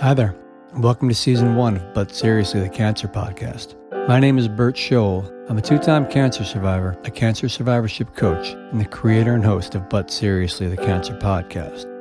Hi there. Welcome to season one of But Seriously the Cancer Podcast. My name is Bert Scholl. I'm a two time cancer survivor, a cancer survivorship coach, and the creator and host of But Seriously the Cancer Podcast.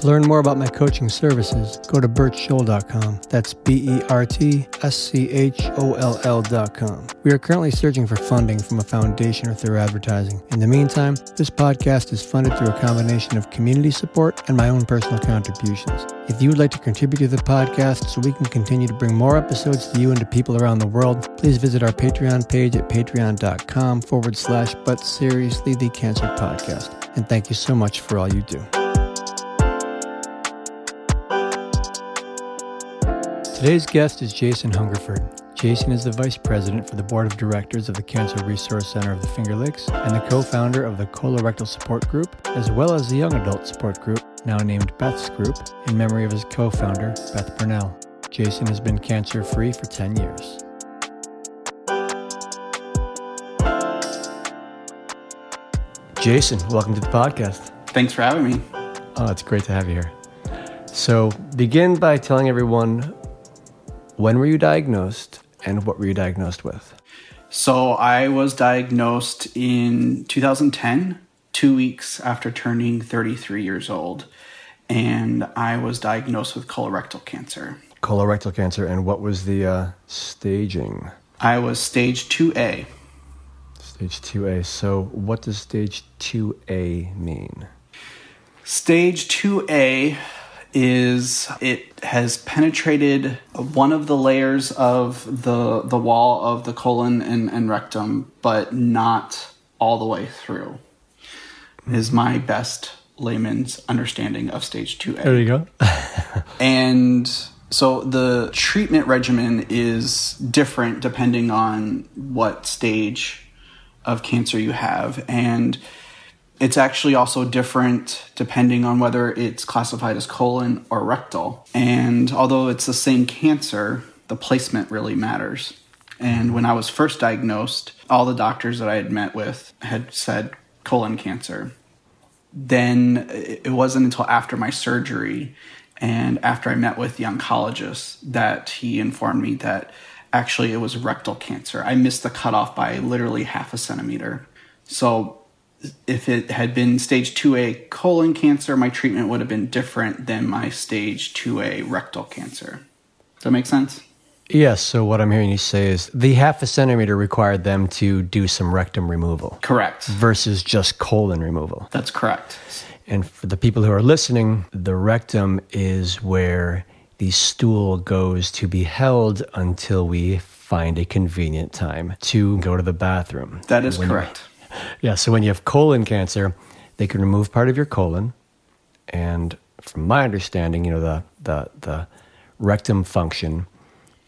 To learn more about my coaching services, go to bertscholl.com. That's B E R T S C H O L L.com. We are currently searching for funding from a foundation or through advertising. In the meantime, this podcast is funded through a combination of community support and my own personal contributions. If you would like to contribute to the podcast so we can continue to bring more episodes to you and to people around the world, please visit our Patreon page at patreon.com forward slash but seriously the cancer podcast. And thank you so much for all you do. Today's guest is Jason Hungerford. Jason is the Vice President for the Board of Directors of the Cancer Resource Center of the Finger Lakes and the co founder of the Colorectal Support Group, as well as the Young Adult Support Group, now named Beth's Group, in memory of his co founder, Beth Burnell. Jason has been cancer free for 10 years. Jason, welcome to the podcast. Thanks for having me. Oh, it's great to have you here. So, begin by telling everyone when were you diagnosed and what were you diagnosed with? So, I was diagnosed in 2010, two weeks after turning 33 years old, and I was diagnosed with colorectal cancer. Colorectal cancer, and what was the uh, staging? I was stage 2A. Stage 2A. So, what does stage 2A mean? Stage 2A is it has penetrated one of the layers of the the wall of the colon and, and rectum, but not all the way through. Is my best layman's understanding of stage 2A. There you go. and so the treatment regimen is different depending on what stage of cancer you have. And it's actually also different depending on whether it's classified as colon or rectal. And although it's the same cancer, the placement really matters. And when I was first diagnosed, all the doctors that I had met with had said colon cancer. Then it wasn't until after my surgery and after I met with the oncologist that he informed me that actually it was rectal cancer. I missed the cutoff by literally half a centimeter. So if it had been stage 2A colon cancer, my treatment would have been different than my stage 2A rectal cancer. Does that make sense? Yes. So, what I'm hearing you say is the half a centimeter required them to do some rectum removal. Correct. Versus just colon removal. That's correct. And for the people who are listening, the rectum is where the stool goes to be held until we find a convenient time to go to the bathroom. That is correct. Yeah, so when you have colon cancer, they can remove part of your colon, and from my understanding, you know the the the rectum function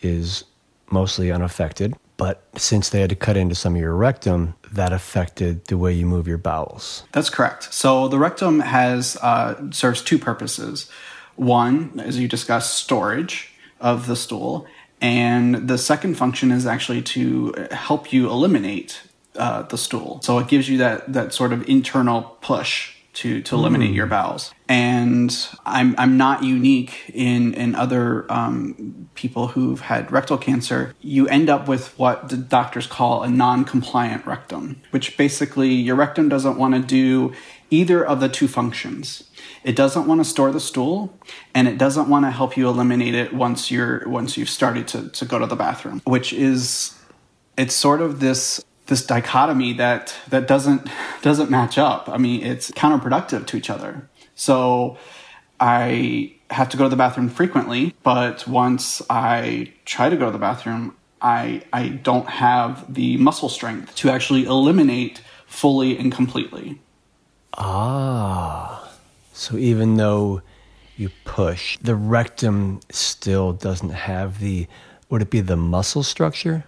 is mostly unaffected. But since they had to cut into some of your rectum, that affected the way you move your bowels. That's correct. So the rectum has uh, serves two purposes. One, as you discussed, storage of the stool, and the second function is actually to help you eliminate uh, the stool. So it gives you that that sort of internal push to to eliminate mm. your bowels. And I'm I'm not unique in in other um, people who've had rectal cancer. You end up with what the doctors call a non-compliant rectum, which basically your rectum doesn't want to do either of the two functions. It doesn't want to store the stool, and it doesn't want to help you eliminate it once you're once you've started to to go to the bathroom, which is it's sort of this this dichotomy that that doesn't doesn't match up. I mean, it's counterproductive to each other. So I have to go to the bathroom frequently, but once I try to go to the bathroom, I I don't have the muscle strength to actually eliminate fully and completely. Ah. So even though you push, the rectum still doesn't have the would it be the muscle structure?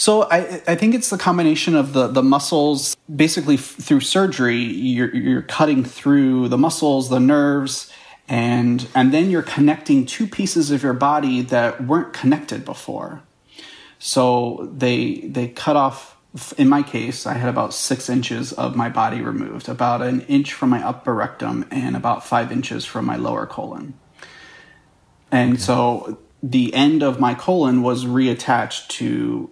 So I, I think it's the combination of the, the muscles. Basically, f- through surgery, you're, you're cutting through the muscles, the nerves, and and then you're connecting two pieces of your body that weren't connected before. So they they cut off. In my case, I had about six inches of my body removed, about an inch from my upper rectum and about five inches from my lower colon. And so the end of my colon was reattached to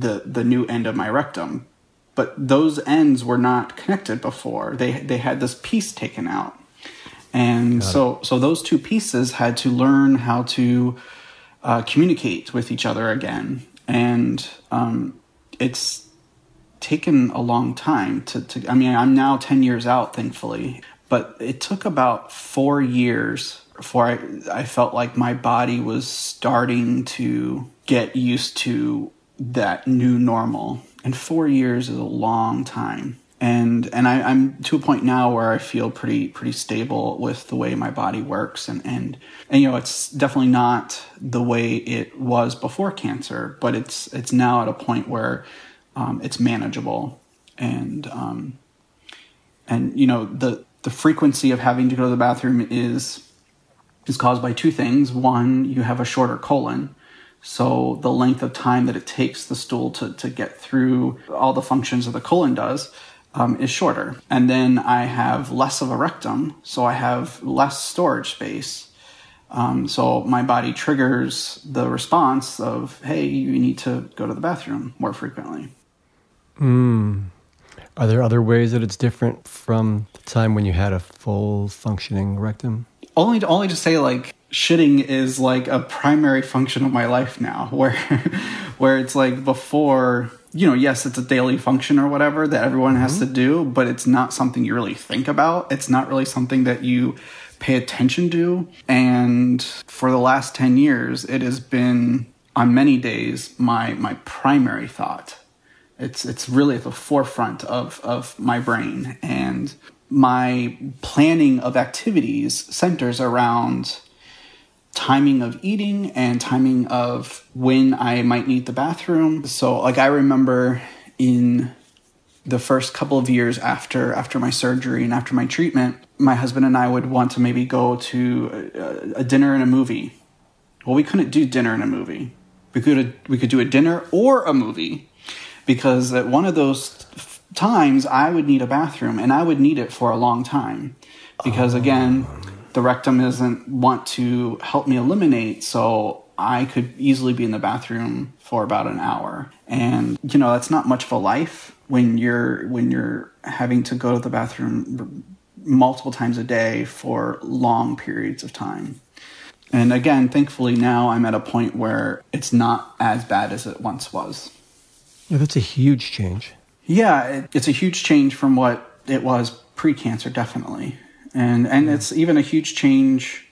the the new end of my rectum. But those ends were not connected before. They they had this piece taken out. And Got so so those two pieces had to learn how to uh, communicate with each other again. And um, it's taken a long time to, to, I mean, I'm now 10 years out, thankfully, but it took about four years before I, I felt like my body was starting to get used to that new normal. And four years is a long time. And and I, I'm to a point now where I feel pretty pretty stable with the way my body works and, and and you know it's definitely not the way it was before cancer, but it's it's now at a point where um, it's manageable and um, and you know the the frequency of having to go to the bathroom is is caused by two things. One, you have a shorter colon, so the length of time that it takes the stool to to get through all the functions that the colon does. Um, is shorter. And then I have less of a rectum, so I have less storage space. Um, so my body triggers the response of, hey, you need to go to the bathroom more frequently. Are there other ways that it's different from the time when you had a full functioning rectum? only to, only to say like shitting is like a primary function of my life now where where it's like before you know yes it's a daily function or whatever that everyone has mm-hmm. to do but it's not something you really think about. It's not really something that you pay attention to. And for the last 10 years it has been on many days my my primary thought. It's it's really at the forefront of of my brain. And my planning of activities centers around timing of eating and timing of when I might need the bathroom. So like I remember in the first couple of years after after my surgery and after my treatment, my husband and I would want to maybe go to a, a dinner and a movie. Well, we couldn't do dinner and a movie. We could we could do a dinner or a movie because at one of those times I would need a bathroom and I would need it for a long time because again the rectum doesn't want to help me eliminate so I could easily be in the bathroom for about an hour. And you know that's not much of a life when you're when you're having to go to the bathroom multiple times a day for long periods of time. And again thankfully now I'm at a point where it's not as bad as it once was. Yeah, that's a huge change. yeah, it, it's a huge change from what it was pre-cancer, definitely, and and it's even a huge change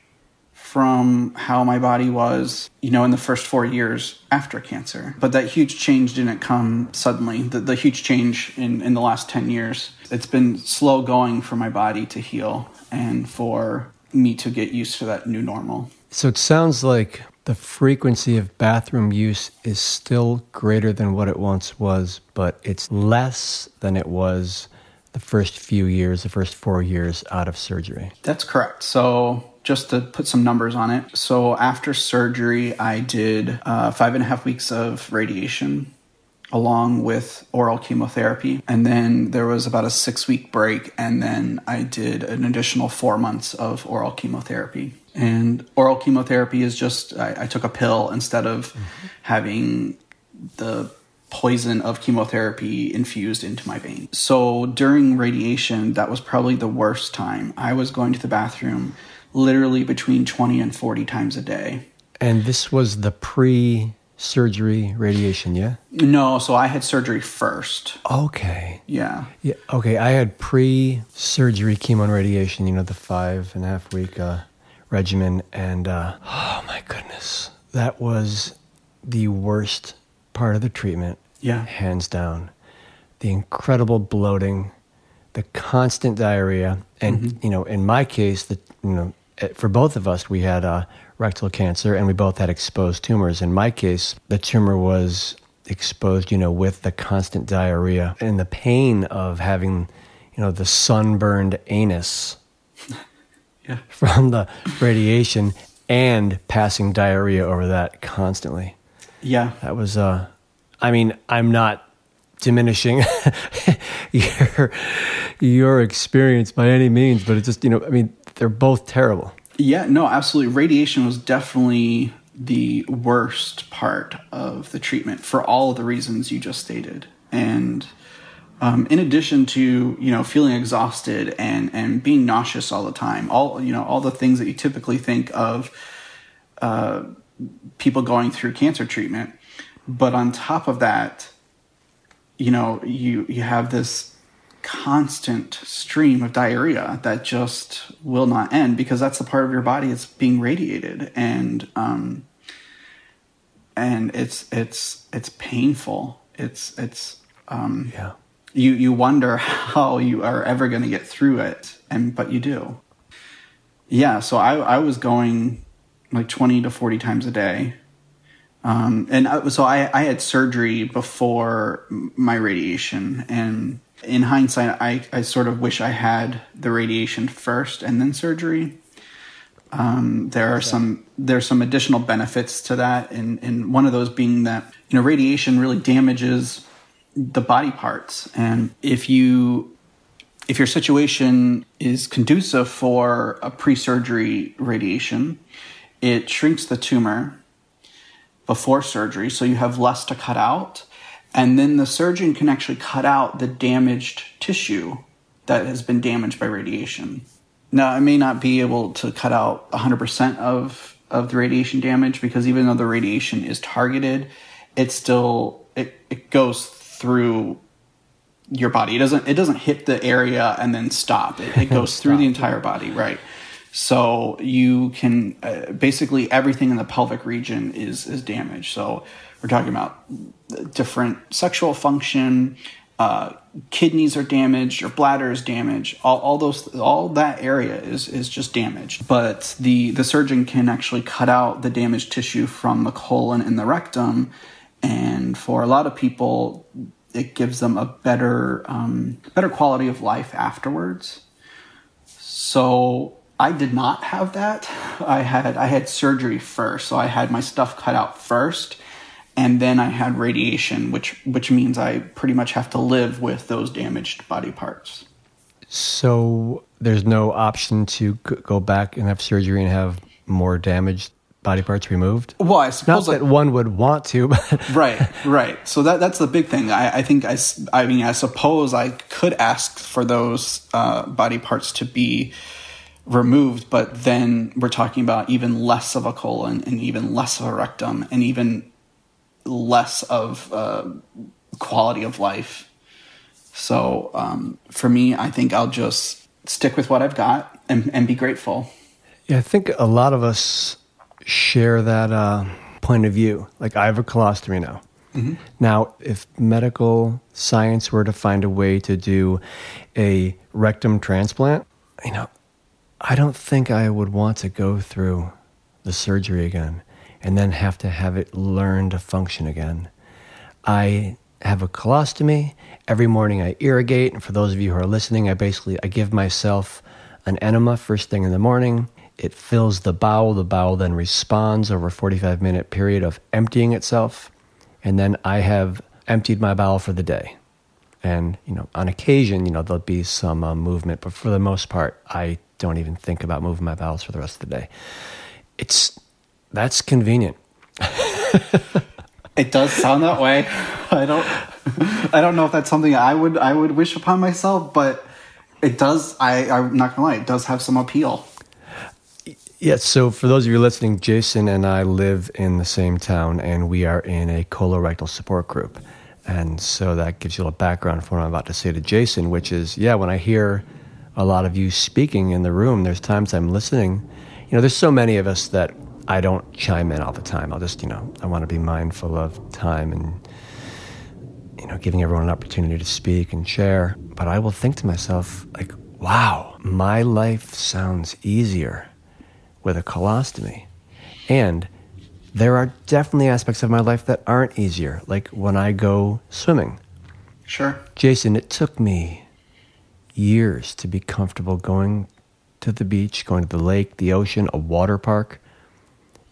from how my body was, you know, in the first four years after cancer. But that huge change didn't come suddenly. The, the huge change in in the last ten years, it's been slow going for my body to heal and for me to get used to that new normal. So it sounds like the frequency of bathroom use is still greater than what it once was, but it's less than it was the first few years, the first four years out of surgery. That's correct. So, just to put some numbers on it. So, after surgery, I did uh, five and a half weeks of radiation along with oral chemotherapy. And then there was about a six week break. And then I did an additional four months of oral chemotherapy. And oral chemotherapy is just, I, I took a pill instead of having the poison of chemotherapy infused into my vein. So during radiation, that was probably the worst time. I was going to the bathroom literally between 20 and 40 times a day. And this was the pre surgery radiation, yeah? No, so I had surgery first. Okay. Yeah. Yeah. Okay. I had pre surgery chemo and radiation, you know, the five and a half week uh, regimen. And uh, oh my goodness, that was the worst part of the treatment, Yeah. hands down. The incredible bloating, the constant diarrhea. And, you know, in my case, the, you know, eh, for both of us, we had uh, rectal cancer and we both had exposed tumors. In my case, the tumor was exposed, you know, with the constant diarrhea and the pain of having, you know, the sunburned anus Yeah. from the radiation and passing diarrhea over that constantly. Yeah. That was, uh, I mean, I'm not diminishing your your experience by any means, but it's just, you know, I mean, they're both terrible. Yeah, no, absolutely. Radiation was definitely the worst part of the treatment for all the reasons you just stated. And um, in addition to you know feeling exhausted and and being nauseous all the time, all you know all the things that you typically think of uh, people going through cancer treatment, but on top of that, you know you you have this constant stream of diarrhea that just will not end because that's the part of your body that's being radiated. And um and it's it's it's painful. It's it's um Yeah. you you wonder how you are ever going to get through it and but you do. Yeah so i i was going like 20 to 40 times a day um and I, so i i had surgery before my radiation. And in hindsight, I, I sort of wish I had the radiation first and then surgery. Um, there are some there's some additional benefits to that, and, and one of those being that you know radiation really damages the body parts, and if you if your situation is conducive for a pre-surgery radiation, it shrinks the tumor before surgery, so you have less to cut out and then the surgeon can actually cut out the damaged tissue that has been damaged by radiation. Now, I may not be able to cut out 100% of, of the radiation damage because even though the radiation is targeted, it still it, it goes through your body. It doesn't it doesn't hit the area and then stop. It, it goes through the entire body, right? So you can uh, basically everything in the pelvic region is is damaged. So we're talking about different sexual function, uh, kidneys are damaged, your bladder is damaged. All, all those, all that area is is just damaged. But the the surgeon can actually cut out the damaged tissue from the colon and the rectum, and for a lot of people, it gives them a better um, better quality of life afterwards. So I did not have that. I had I had surgery first, so I had my stuff cut out first and then I had radiation, which which means I pretty much have to live with those damaged body parts. So there's no option to go back and have surgery and have more damaged body parts removed. Well, I suppose not that one would want to, but right, right. So that that's the big thing. I, I think I, I mean I suppose I could ask for those uh, body parts to be removed, but then we're talking about even less of a colon and even less of a rectum and even less of uh, quality of life. So um, for me, I think I'll just stick with what I've got and, and be grateful. Yeah, I think a lot of us share that uh, point of view. Like I have a colostomy now. Mm-hmm. Now, if medical science were to find a way to do a rectum transplant, you know, I don't think I would want to go through the surgery again and then have to have it learn to function again. I have a colostomy. Every morning I irrigate, and for those of you who are listening, I basically I give myself an enema first thing in the morning. It fills the bowel. The bowel then responds over a 45 minute period of emptying itself. And then I have emptied my bowel for the day. And, you know, on occasion, you know, there'll be some uh, movement, but for the most part, I don't even think about moving my bowels for the rest of the day. It's that's convenient. it does sound that way. I don't I don't know if that's something I would I would wish upon myself, but it does I, I'm not gonna lie, it does have some appeal. Yeah, so for those of you listening, Jason and I live in the same town and we are in a colorectal support group. And so that gives you a background for what I'm about to say to Jason, which is, yeah, when I hear a lot of you speaking in the room, there's times I'm listening. You know, there's so many of us that I don't chime in all the time. I'll just, you know, I want to be mindful of time and, you know, giving everyone an opportunity to speak and share. But I will think to myself, like, wow, my life sounds easier with a colostomy. And there are definitely aspects of my life that aren't easier, like when I go swimming. Sure. Jason, it took me years to be comfortable going to the beach, going to the lake, the ocean, a water park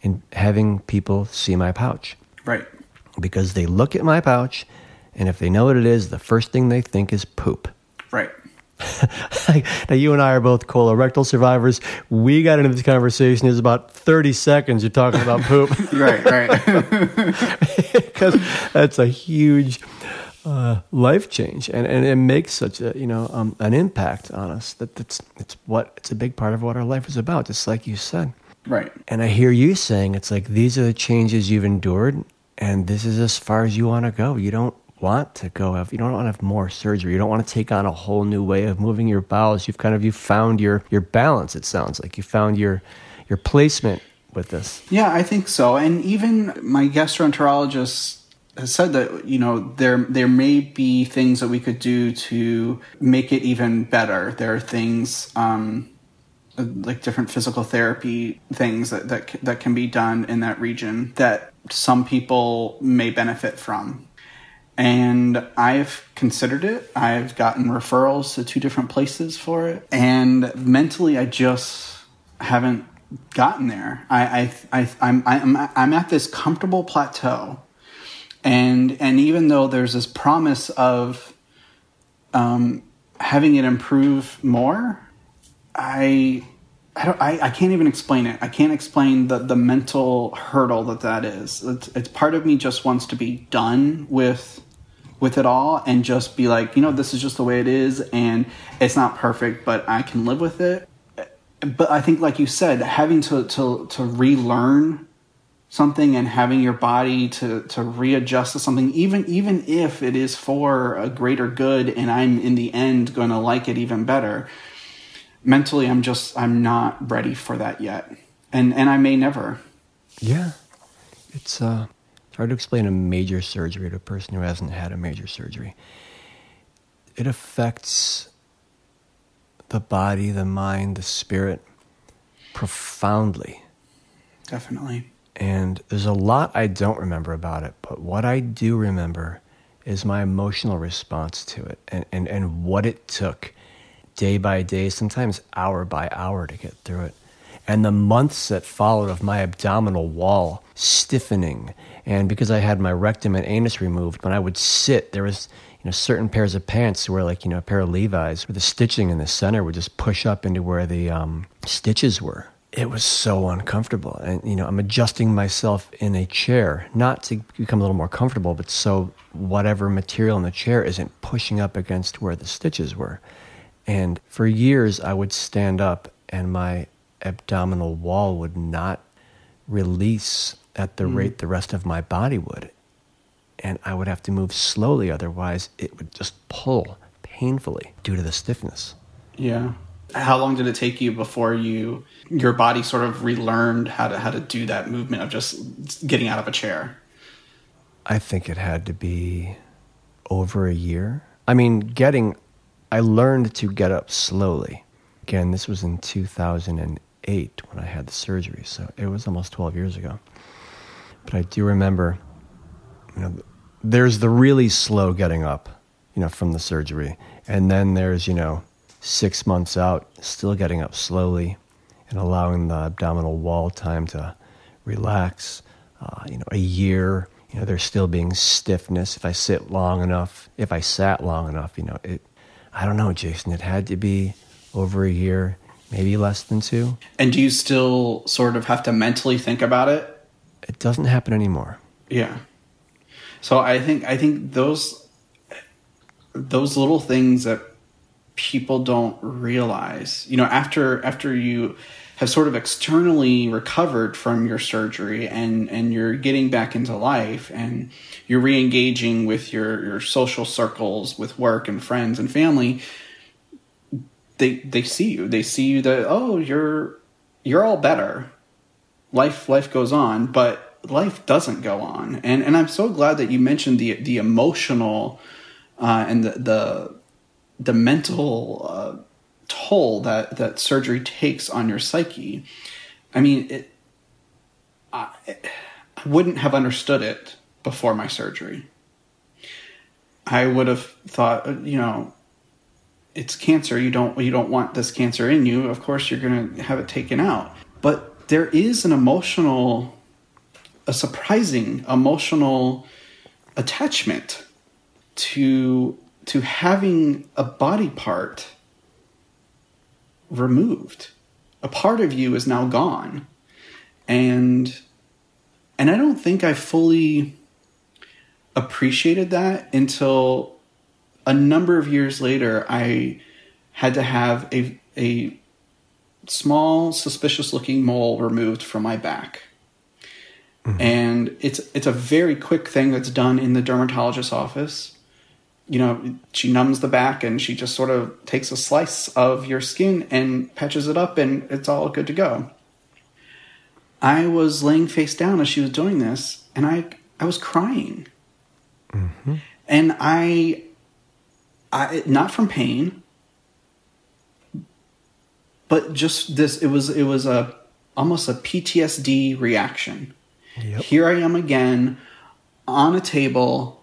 and having people see my pouch. Right. Because they look at my pouch, and if they know what it is, the first thing they think is poop. Right. now you and I are both colorectal survivors. We got into this conversation. It's about thirty seconds. You're talking about poop, right? Right. Because that's a huge uh, life change, and, and it makes such a you know um, an impact on us. That that's it's what it's a big part of what our life is about. Just like you said, right? And I hear you saying it's like these are the changes you've endured, and this is as far as you want to go. You don't want to go have you don't want to have more surgery. You don't want to take on a whole new way of moving your bowels. You've kind of you found your your balance. It sounds like you found your your placement with this. Yeah, I think so. And even my gastroenterologist has said that you know there there may be things that we could do to make it even better. There are things um, like different physical therapy things that, that that can be done in that region that some people may benefit from. And I've considered it. I've gotten referrals to two different places for it, and mentally, I just haven't gotten there. I, I, I I'm, I'm I'm at this comfortable plateau and and even though there's this promise of um, having it improve more, I I, don't, I, I can't even explain it. I can't explain the, the mental hurdle that that is. It's, it's part of me just wants to be done with with it all and just be like, you know, this is just the way it is, and it's not perfect, but I can live with it. But I think, like you said, having to to to relearn something and having your body to to readjust to something even even if it is for a greater good and I'm in the end going to like it even better mentally I'm just I'm not ready for that yet. And and I may never. Yeah. It's uh it's hard to explain a major surgery to a person who hasn't had a major surgery. It affects the body the mind the spirit profoundly. Definitely and there's a lot I don't remember about it, but what I do remember is my emotional response to it and, and, and what it took day by day, sometimes hour by hour to get through it. And the months that followed of my abdominal wall stiffening. And because I had my rectum and anus removed, when I would sit, there was you know certain pairs of pants where like you know a pair of Levi's where the stitching in the center would just push up into where the um, stitches were it was so uncomfortable. And, you know, I'm adjusting myself in a chair, not to become a little more comfortable, but so whatever material in the chair isn't pushing up against where the stitches were. And for years, I would stand up and my abdominal wall would not release at the mm. rate the rest of my body would. And I would have to move slowly, otherwise, it would just pull painfully due to the stiffness. Yeah how long did it take you before you your body sort of relearned how to how to do that movement of just getting out of a chair? I think it had to be over a year. I mean, getting I learned to get up slowly. Again, this was in 2008 when I had the surgery, so it was almost 12 years ago. But I do remember you know there's the really slow getting up, you know, from the surgery. And then there's, you know, six months out, still getting up slowly and allowing the abdominal wall time to relax. Uh, you know, a year, you know, there's still being stiffness. If I sit long enough, if I sat long enough, you know, it, I don't know, Jason, it had to be over a year, maybe less than two. And do you still sort of have to mentally think about it? It doesn't happen anymore. Yeah. So I think I think those those little things that people don't realize. You know, after after you have sort of externally recovered from your surgery and and you're getting back into life and you're re-engaging with your your social circles with work and friends and family they they see you they see you that oh you're you're all better life life goes on but life doesn't go on and and I'm so glad that you mentioned the the emotional uh, and the the the mental uh, toll that that surgery takes on your psyche. I mean, it, I, I wouldn't have understood it before my surgery. I would have thought, uh, you know, it's cancer. You don't you don't want this cancer in you. Of course, you're going to have it taken out. But there is an emotional, a surprising emotional attachment to to having a body part removed. A part of you is now gone. And and I don't think I fully appreciated that until a number of years later I had to have a a small suspicious looking mole removed from my back. Mm-hmm. And it's it's a very quick thing that's done in the dermatologist's office. You know, she numbs the back and she just sort of takes a slice of your skin and patches it up and it's all good to go. I was laying face down as she was doing this and I I was crying. Mm-hmm. And I I not from pain but just this it was it was a almost a PTSD reaction. Yep. Here I am again on a table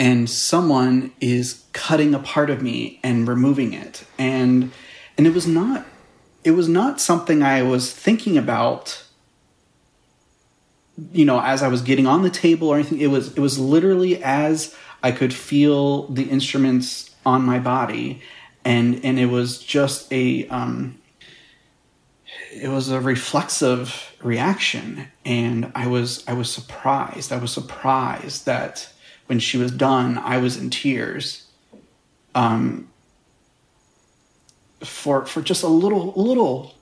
and someone is cutting a part of me and removing it. And and it was not it was not something I was thinking about you know as I was getting on the table or anything. It was it was literally as I could feel the instruments on my body. And and it was just a um it was a reflexive reaction. And i was i was surprised i was surprised that when she was done i was in tears um for for just a little little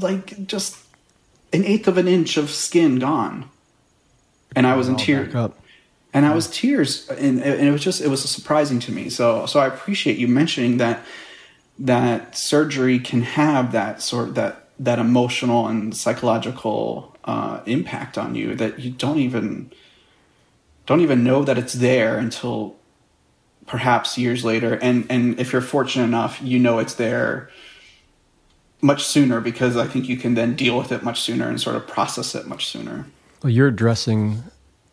like just an eighth of an inch of skin gone. And i was in tears. and i was tears and, and it was just it was surprising to me. So so i appreciate you mentioning that that surgery can have that sort that that emotional and psychological uh, impact on you that you don't even don't even know that it's there until perhaps years later. And and if you're fortunate enough you know it's there much sooner because i think you can then deal with it much sooner and sort of process it much sooner. Well you're addressing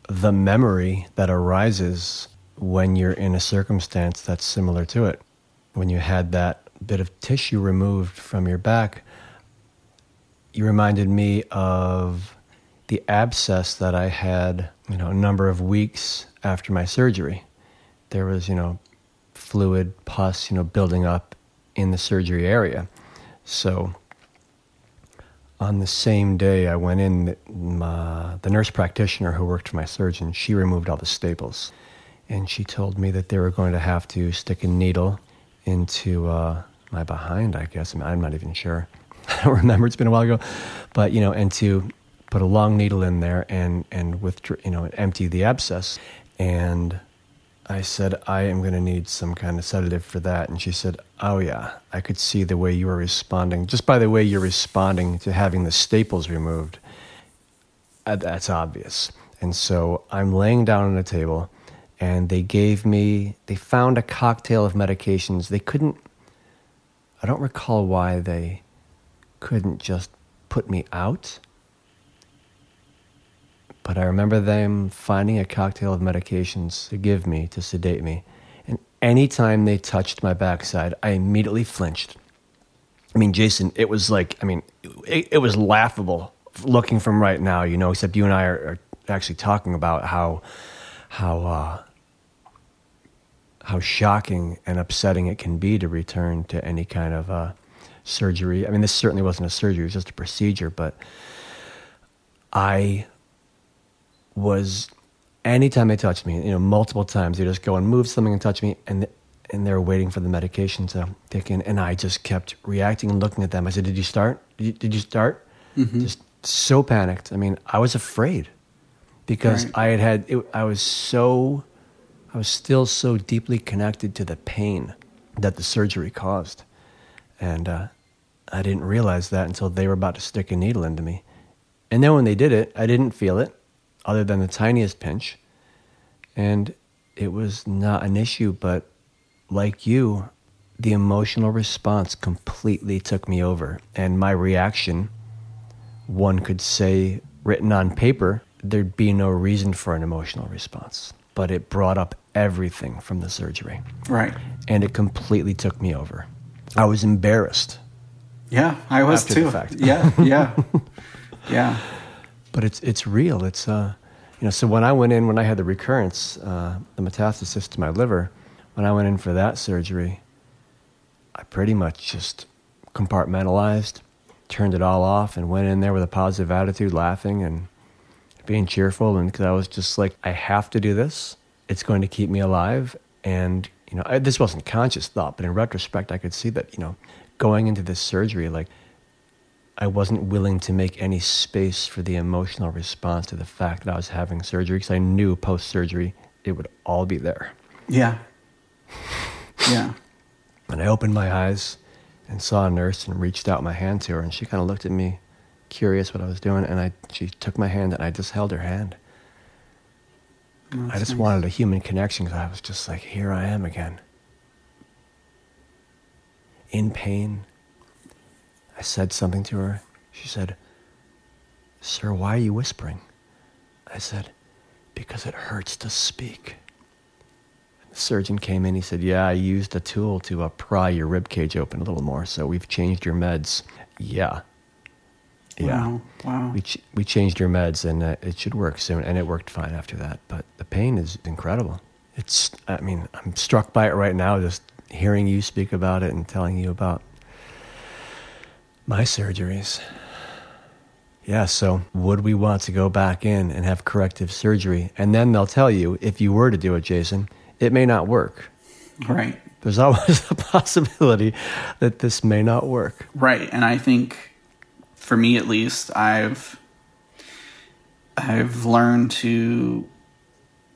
the memory that arises when you're in a circumstance that's similar to it. When you had that bit of tissue removed from your back you reminded me of the abscess that I had, you know, a number of weeks after my surgery. There was, you know, fluid, pus, you know, building up in the surgery area. So on the same day I went in, my, the nurse practitioner who worked for my surgeon, she removed all the staples. And she told me that they were going to have to stick a needle into uh, my behind, I guess. I I'm not even sure I don't remember. It's been a while ago, but you know, and to put a long needle in there and and with you know empty the abscess, and I said I am going to need some kind of sedative for that, and she said, "Oh yeah, I could see the way you were responding just by the way you're responding to having the staples removed. Uh, that's obvious." And so I'm laying down on a table, and they gave me they found a cocktail of medications. They couldn't. I don't recall why they couldn't just put me out. But I remember them finding a cocktail of medications to give me to sedate me. And anytime they touched my backside, I immediately flinched. I mean, Jason, it was like, I mean, it, it was laughable looking from right now, you know, except you and I are, are actually talking about how, how, uh, how shocking and upsetting it can be to return to any kind of uh, surgery. I mean, this certainly wasn't a surgery, it was just a procedure, but I was, anytime they touched me, you know, multiple times, they just go and move something and touch me, and, and they're waiting for the medication to kick in. And I just kept reacting and looking at them. I said, Did you start? Did you, did you start? Mm-hmm. Just so panicked. I mean, I was afraid because right. I had had, it, I was so, I was still so deeply connected to the pain that the surgery caused. And uh, I didn't realize that until they were about to stick a needle into me. And then when they did it, I didn't feel it other than the tiniest pinch. And it was not an issue, but like you, the emotional response completely took me over. And my reaction, one could say, written on paper, there'd be no reason for an emotional response. But it brought up everything from the surgery. Right. And it completely took me over. I was embarrassed yeah, I was too. yeah, yeah, yeah. But it's it's real. It's uh, you know. So when I went in, when I had the recurrence, uh, the metastasis to my liver, when I went in for that surgery, I pretty much just compartmentalized, turned it all off, and went in there with a positive attitude, laughing and being cheerful. And because I was just like, I have to do this. It's going to keep me alive. And you know, I, this wasn't conscious thought, but in retrospect, I could see that you know, going into this surgery, like I wasn't willing to make any space for the emotional response to the fact that I was having surgery because I knew post surgery it would all be there. Yeah. Yeah. And I opened my eyes and saw a nurse and reached out my hand to her, and she kind of looked at me, curious what I was doing, and I she took my hand and I just held her hand. Oh, I just nice. wanted a human connection because I was just like, here I am again. In pain. I said something to her. She said, Sir, why are you whispering? I said, Because it hurts to speak. The surgeon came in. He said, Yeah, I used a tool to uh, pry your rib cage open a little more, so we've changed your meds. Yeah. Yeah. Wow. Wow. We, ch- we changed your meds and uh, it should work soon. And it worked fine after that. But the pain is incredible. It's, I mean, I'm struck by it right now just hearing you speak about it and telling you about my surgeries. Yeah, so would we want to go back in and have corrective surgery? And then they'll tell you if you were to do it, Jason, it may not work. Right. There's always a possibility that this may not work. Right. And I think for me at least, I've I've learned to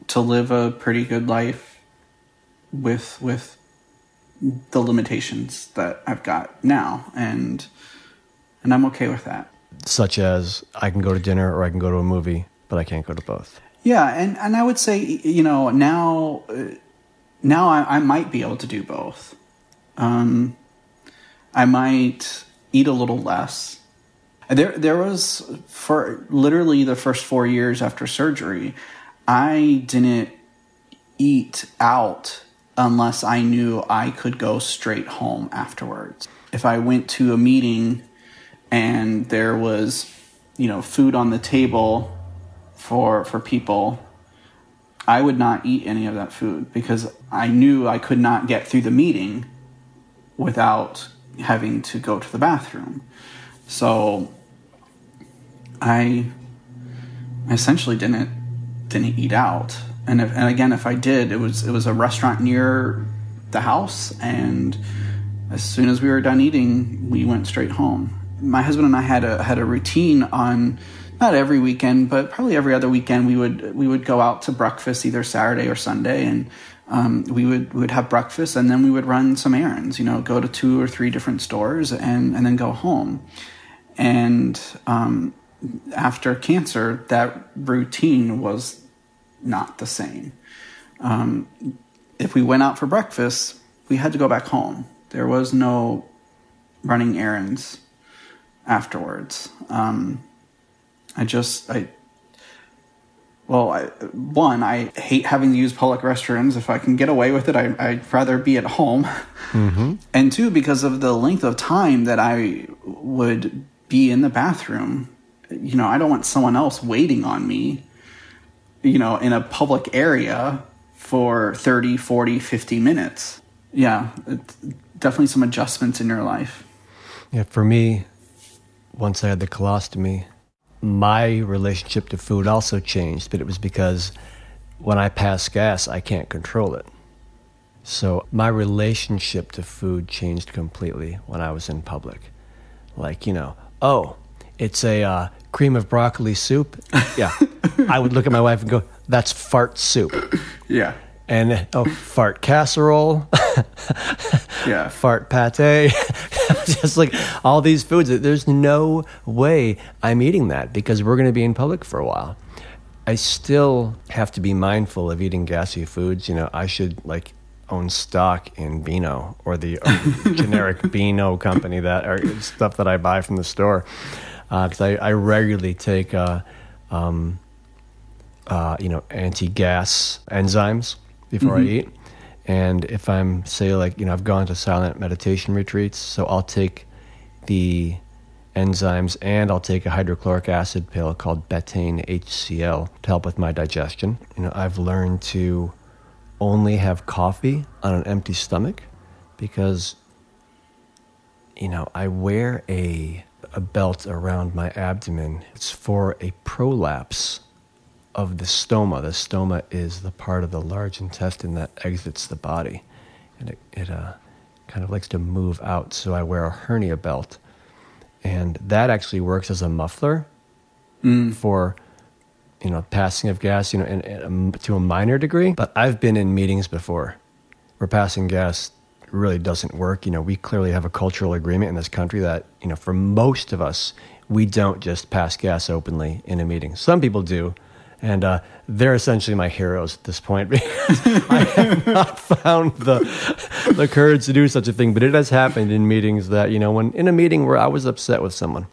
to live a pretty good life with with the limitations that I've got now and and I'm okay with that. Such as I can go to dinner or I can go to a movie, but I can't go to both. Yeah, and, and I would say you know now uh, now I, I might be able to do both. Um, I might eat a little less. There there was for literally the first four years after surgery, I didn't eat out unless I knew I could go straight home afterwards. If I went to a meeting and there was you know food on the table for for people i would not eat any of that food because i knew i could not get through the meeting without having to go to the bathroom. So i essentially didn't didn't eat out. And if, and again if i did it was it was a restaurant near the house and as soon as we were done eating we went straight home my husband and i had a had a routine on not every weekend, but probably every other weekend, we would we would go out to breakfast either Saturday or Sunday, and um, we would we would have breakfast, and then we would run some errands. You know, go to two or three different stores, and and then go home. And um, after cancer, that routine was not the same. Um, if we went out for breakfast, we had to go back home. There was no running errands afterwards. Um, I just I well, I, one, I hate having to use public restrooms. If I can get away with it, I, I'd rather be at home. Mm-hmm. And two, because of the length of time that I would be in the bathroom, you know, I don't want someone else waiting on me, you know, in a public area for 30, 40, 50 minutes. Yeah, definitely some adjustments in your life. Yeah, for me, once I had the colostomy, my relationship to food also changed, but it was because when I pass gas, I can't control it. So my relationship to food changed completely when I was in public. Like, you know, oh, it's a uh, cream of broccoli soup. Yeah. I would look at my wife and go, that's fart soup. Yeah. And oh, fart casserole, Yeah. fart pate, just like all these foods. There's no way I'm eating that because we're going to be in public for a while. I still have to be mindful of eating gassy foods. You know, I should like own stock in Beano or the uh, generic Beano company that or stuff that I buy from the store because I, I regularly take uh, um, uh, you know anti-gas enzymes before I mm-hmm. eat. And if I'm say like you know I've gone to silent meditation retreats, so I'll take the enzymes and I'll take a hydrochloric acid pill called betaine HCl to help with my digestion. You know I've learned to only have coffee on an empty stomach because you know, I wear a a belt around my abdomen. It's for a prolapse of the stoma. The stoma is the part of the large intestine that exits the body, and it, it uh, kind of likes to move out. So I wear a hernia belt, and that actually works as a muffler Mm. for you know passing of gas. You know, in, in, to a minor degree. But I've been in meetings before where passing gas really doesn't work. You know, we clearly have a cultural agreement in this country that you know for most of us we don't just pass gas openly in a meeting. Some people do. And uh, they're essentially my heroes at this point because I have not found the the courage to do such a thing. But it has happened in meetings that you know, when in a meeting where I was upset with someone,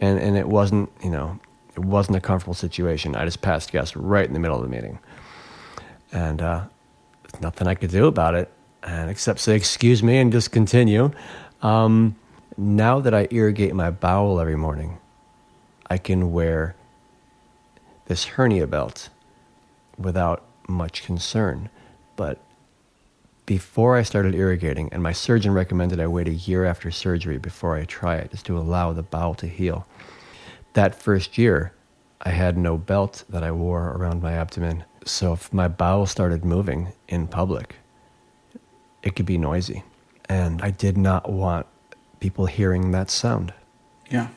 and and it wasn't you know it wasn't a comfortable situation. I just passed gas right in the middle of the meeting, and uh, nothing I could do about it, and except say excuse me and just continue. Um, now that I irrigate my bowel every morning, I can wear this hernia belt without much concern. But before I started irrigating, and my surgeon recommended I wait a year after surgery before I try it, just to allow the bowel to heal. That first year, I had no belt that I wore around my abdomen. So if my bowel started moving in public, it could be noisy. And I did not want people hearing that sound. Yeah.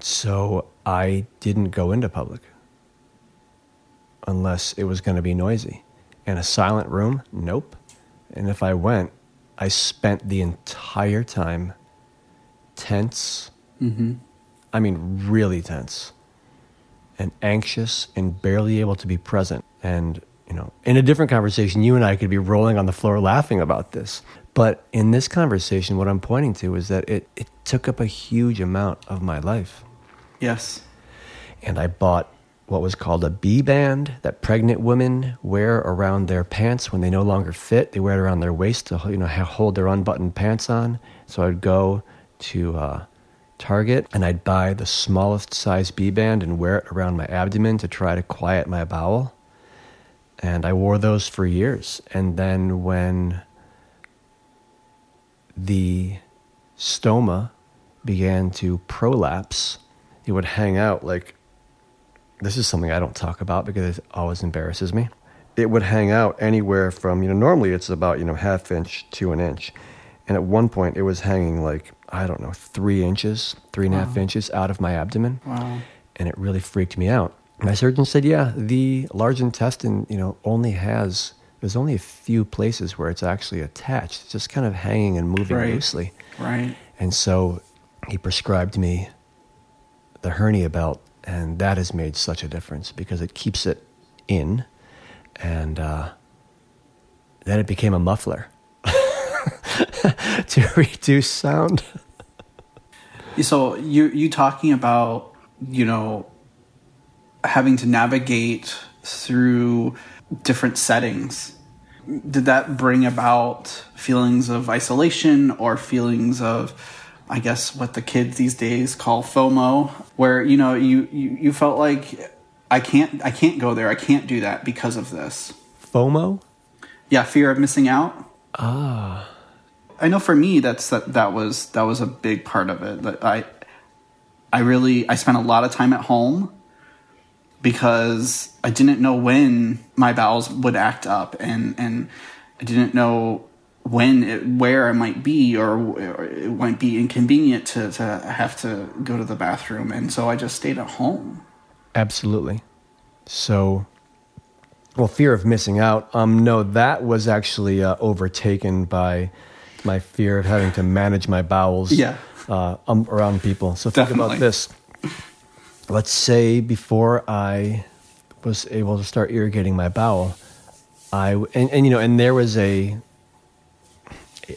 So I didn't go into public unless it was going to be noisy. In a silent room, nope. And if I went, I spent the entire time tense. Mm-hmm. I mean, really tense and anxious and barely able to be present. And, you know, in a different conversation, you and I could be rolling on the floor laughing about this. But in this conversation, what I'm pointing to is that it, it took up a huge amount of my life Yes. and I bought what was called a BeBand that pregnant women wear around their pants when they no longer fit. They wear it around their waist to you know hold their unbuttoned pants on. So I'd go to uh, Target and I'd buy the smallest size BeBand and wear it around my abdomen to try to quiet my bowel. And I wore those for years. And then when the stoma began to prolapse, it would hang out like this is something I don't talk about because it always embarrasses me. It would hang out anywhere from, you know, normally it's about, you know, half inch to an inch. And at one point it was hanging like, I don't know, three inches, three and a half Wow. inches out of my abdomen. Wow. And it really freaked me out. My surgeon said, yeah, the large intestine, you know, only has, there's only a few places where it's actually attached. It's just kind of hanging and moving Right. loosely. Right. And so he prescribed me the hernia belt, and that has made such a difference because it keeps it in, and uh, then it became a muffler to reduce sound. So you you talking about you know having to navigate through different settings. Did that bring about feelings of isolation or feelings of I guess what the kids these days call FOMO where you know you you, you felt like I can't I can't go there. I can't do that because of this. FOMO? Yeah, fear of missing out. Ah, I know for me that's that that was that was a big part of it. That I I really I spent a lot of time at home because I didn't know when my bowels would act up and and I didn't know when it, where I might be or, or it might be inconvenient to to have to go to the bathroom and so I just stayed at home. absolutely. So, well, fear of missing out. Um, no, that was actually uh, overtaken by my fear of having to manage my bowels. Yeah. uh, um, around people. So think Definitely. about this. Let's say before I was able to start irrigating my bowel, I and, and you know, and there was a,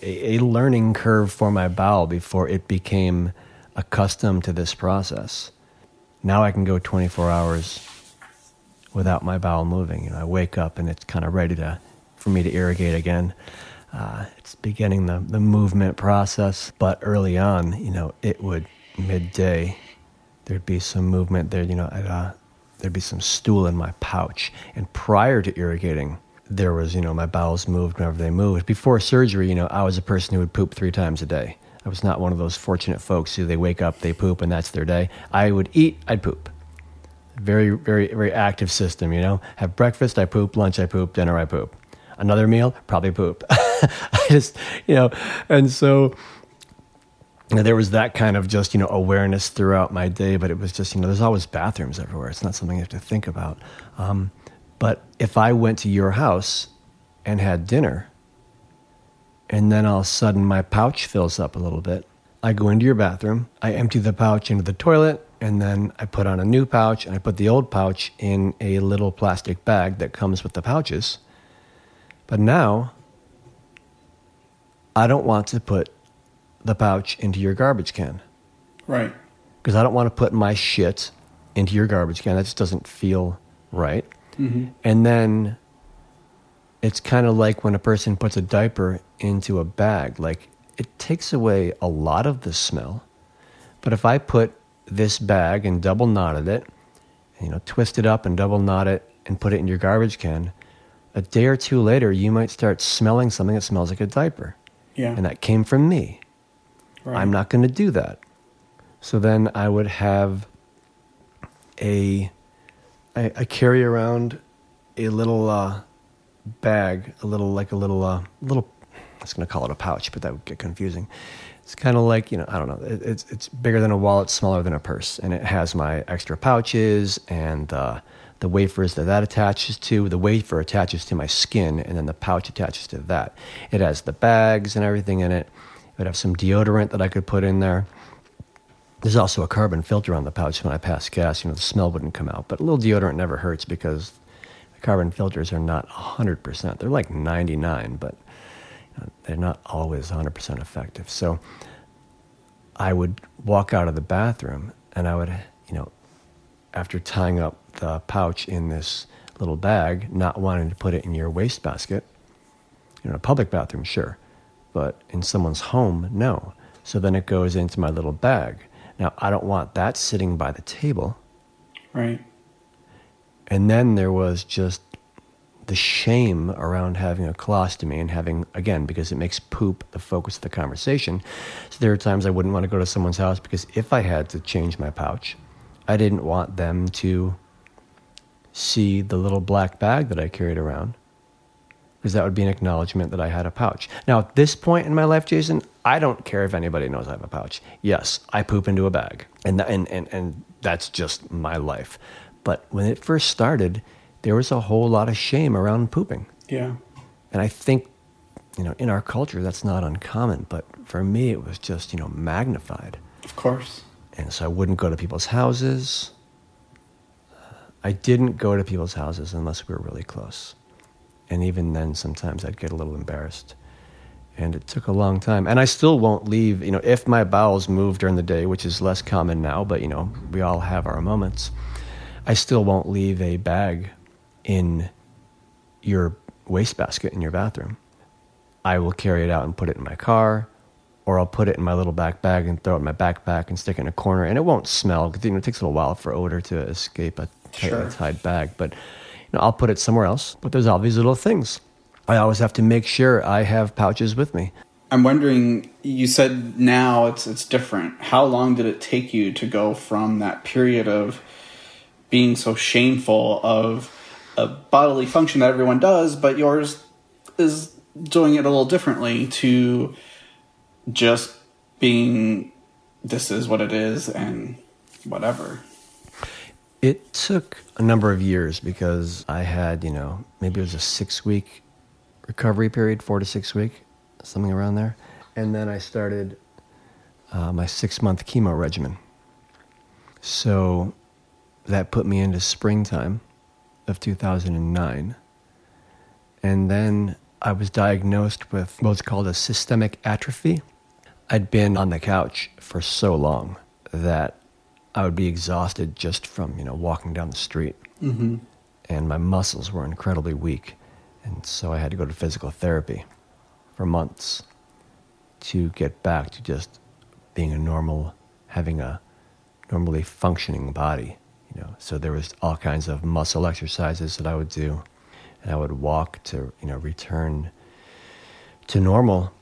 a learning curve for my bowel before it became accustomed to this process. Now I can go 24 hours without my bowel moving. You know, I wake up and it's kind of ready to for me to irrigate again. Uh, it's beginning the, the movement process, but early on, you know, it would midday, there'd be some movement there. You know, uh, there'd be some stool in my pouch, and prior to irrigating, there was you know my bowels moved whenever they moved. Before surgery, you know, I was a person who would poop three times a day. I was not one of those fortunate folks who they wake up, they poop, and that's their day. I would eat, I'd poop. Very, very, very active system, you know. Have breakfast, I poop. Lunch, I poop. Dinner, I poop. Another meal, probably poop. I just, you know, and so there was that kind of just you know awareness throughout my day but it was just you know there's always bathrooms everywhere it's not something you have to think about um, but if i went to your house and had dinner and then all of a sudden my pouch fills up a little bit i go into your bathroom i empty the pouch into the toilet and then i put on a new pouch and i put the old pouch in a little plastic bag that comes with the pouches but now i don't want to put the pouch into your garbage can. Right. Because I don't want to put my shit into your garbage can. That just doesn't feel right. Mm-hmm. And then it's kind of like when a person puts a diaper into a bag. Like it takes away a lot of the smell. But if I put this bag and double knotted it, you know, twist it up and double knot it and put it in your garbage can, a day or two later, you might start smelling something that smells like a diaper. Yeah. And that came from me. Right. I'm not going to do that. So then I would have a, I, I carry around a little uh, bag, a little like a little uh, little. I was going to call it a pouch, but that would get confusing. It's kind of like you know I don't know. It, it's it's bigger than a wallet, smaller than a purse, and it has my extra pouches and uh, the wafers that that attaches to. The wafer attaches to my skin, and then the pouch attaches to that. It has the bags and everything in it. I'd have some deodorant that I could put in there. There's also a carbon filter on the pouch when I pass gas. You know, the smell wouldn't come out. But a little deodorant never hurts because the carbon filters are not 100%. They're like 99, but uh, they're not always 100% effective. So I would walk out of the bathroom and I would, you know, after tying up the pouch in this little bag, not wanting to put it in your wastebasket, you know, a public bathroom, sure but in someone's home, no. So then it goes into my little bag. Now, I don't want that sitting by the table. Right. And then there was just the shame around having a colostomy and having, again, because it makes poop the focus of the conversation. So there are times I wouldn't want to go to someone's house because if I had to change my pouch, I didn't want them to see the little black bag that I carried around because that would be an acknowledgement that I had a pouch. Now, at this point in my life, Jason, I don't care if anybody knows I have a pouch. Yes, I poop into a bag, and, and, and, and that's just my life. But when it first started, there was a whole lot of shame around pooping. Yeah. And I think, you know, in our culture, that's not uncommon. But for me, it was just, you know, magnified. Of course. And so I wouldn't go to people's houses. I didn't go to people's houses unless we were really close. And even then, sometimes I'd get a little embarrassed. And it took a long time. And I still won't leave, you know, if my bowels move during the day, which is less common now, but, you know, we all have our moments, I still won't leave a bag in your wastebasket in your bathroom. I will carry it out and put it in my car, or I'll put it in my little back bag and throw it in my backpack and stick it in a corner. And it won't smell. You know, it takes a little while for odor to escape a tightly tied bag. But you know, I'll put it somewhere else. But there's all these little things. I always have to make sure I have pouches with me. I'm wondering. You said now it's it's different. How long did it take you to go from that period of being so shameful of a bodily function that everyone does, but yours is doing it a little differently to just being this is what it is and whatever. It took a number of years because I had, you know, maybe it was a six week recovery period, four to six week, something around there. And then I started uh, my six month chemo regimen. So that put me into springtime of 2009. And then I was diagnosed with what's called a systemic atrophy. I'd been on the couch for so long that I would be exhausted just from you know walking down the street, mm-hmm. and my muscles were incredibly weak, and so I had to go to physical therapy for months to get back to just being a normal, having a normally functioning body. You know, so there was all kinds of muscle exercises that I would do, and I would walk to you know return to normal.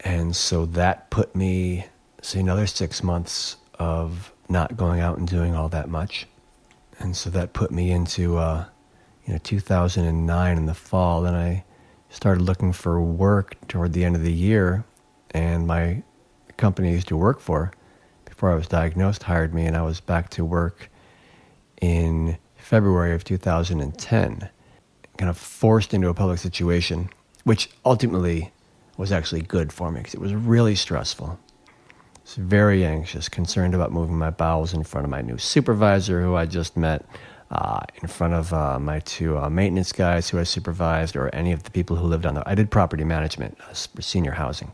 And so that put me, see, another six months of not going out and doing all that much. And so that put me into, uh, you know, 2009 in the fall. Then I started looking for work toward the end of the year. And my company I used to work for before I was diagnosed hired me, and I was back to work in February of 2010, kind of forced into a public situation, which ultimately was actually good for me because it was really stressful. I was very anxious, concerned about moving my bowels in front of my new supervisor who I just met, uh, in front of uh, my two uh, maintenance guys who I supervised, or any of the people who lived on the. I did property management, uh, senior housing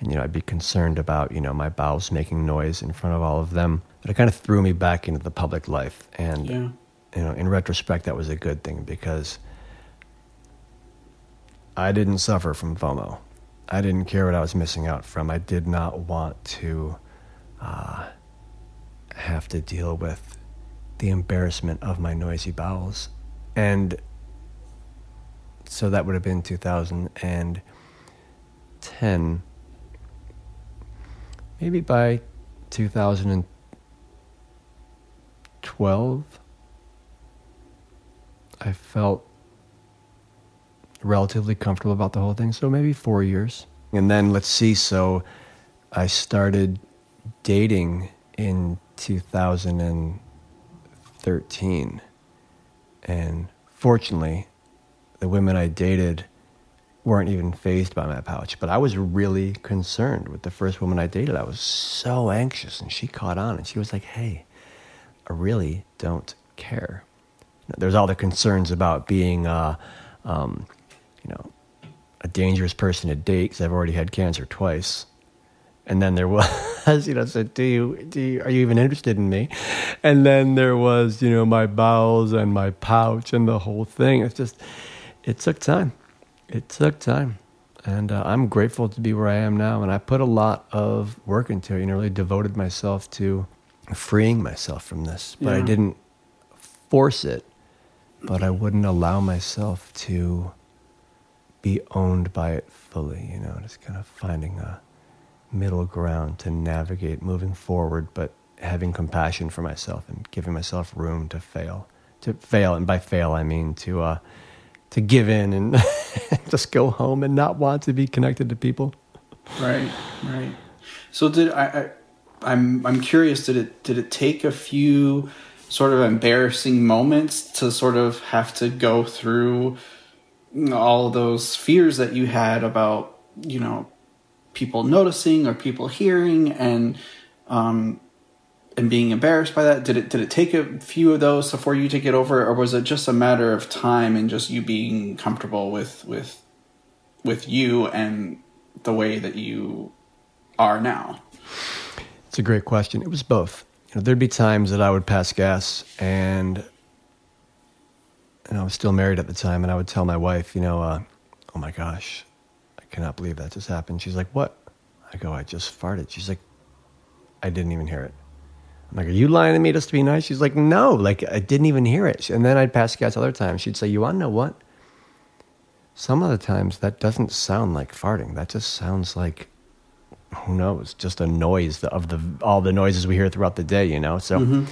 and you know I'd be concerned about you know my bowels making noise in front of all of them. But it kind of threw me back into the public life, and yeah. you know in retrospect that was a good thing because I didn't suffer from FOMO. I didn't care what I was missing out from. I did not want to uh, have to deal with the embarrassment of my noisy bowels, and so that would have been 2010 maybe by 2012, I felt relatively comfortable about the whole thing. So maybe four years. And then let's see, so I started dating in 2013. And fortunately, the women I dated weren't even fazed by my pouch. But I was really concerned with the first woman I dated. I was so anxious, and she caught on, and she was like, "Hey, I really don't care." There's all the concerns about being, uh, um, you know, a dangerous person to date because I've already had cancer twice. And then there was, you know, said, do you, do you, are you even interested in me? And then there was, you know, my bowels and my pouch and the whole thing. It's just, it took time it took time. And uh, I'm grateful to be where I am now. And I put a lot of work into it, you know, really devoted myself to freeing myself from this. But yeah. I didn't force it, but I wouldn't allow myself to be owned by it fully, you know, just kind of finding a middle ground to navigate moving forward, but having compassion for myself and giving myself room to fail. To fail, and by fail, I mean to, uh, to give in and just go home and not want to be connected to people. Right, right. So did I, I I'm I'm curious did it did it take a few sort of embarrassing moments to sort of have to go through all those fears that you had about, you know, people noticing or people hearing and um and being embarrassed by that? Did it did it take a few of those before you to get over, it, or was it just a matter of time and just you being comfortable with with with you and the way that you are now? It's a great question. It was both. You know, there'd be times that I would pass gas and and I was still married at the time, and I would tell my wife, you know, uh, oh my gosh, cannot believe that just happened. She's like, what? I go, I just farted. She's like, I didn't even hear it. I'm like, are you lying to me just to be nice? She's like, no, like I didn't even hear it. And then I'd pass gas other times. She'd say, you want to know what? Some of the times that doesn't sound like farting. That just sounds like, who knows, just a noise of the all the noises we hear throughout the day, you know? So mm-hmm.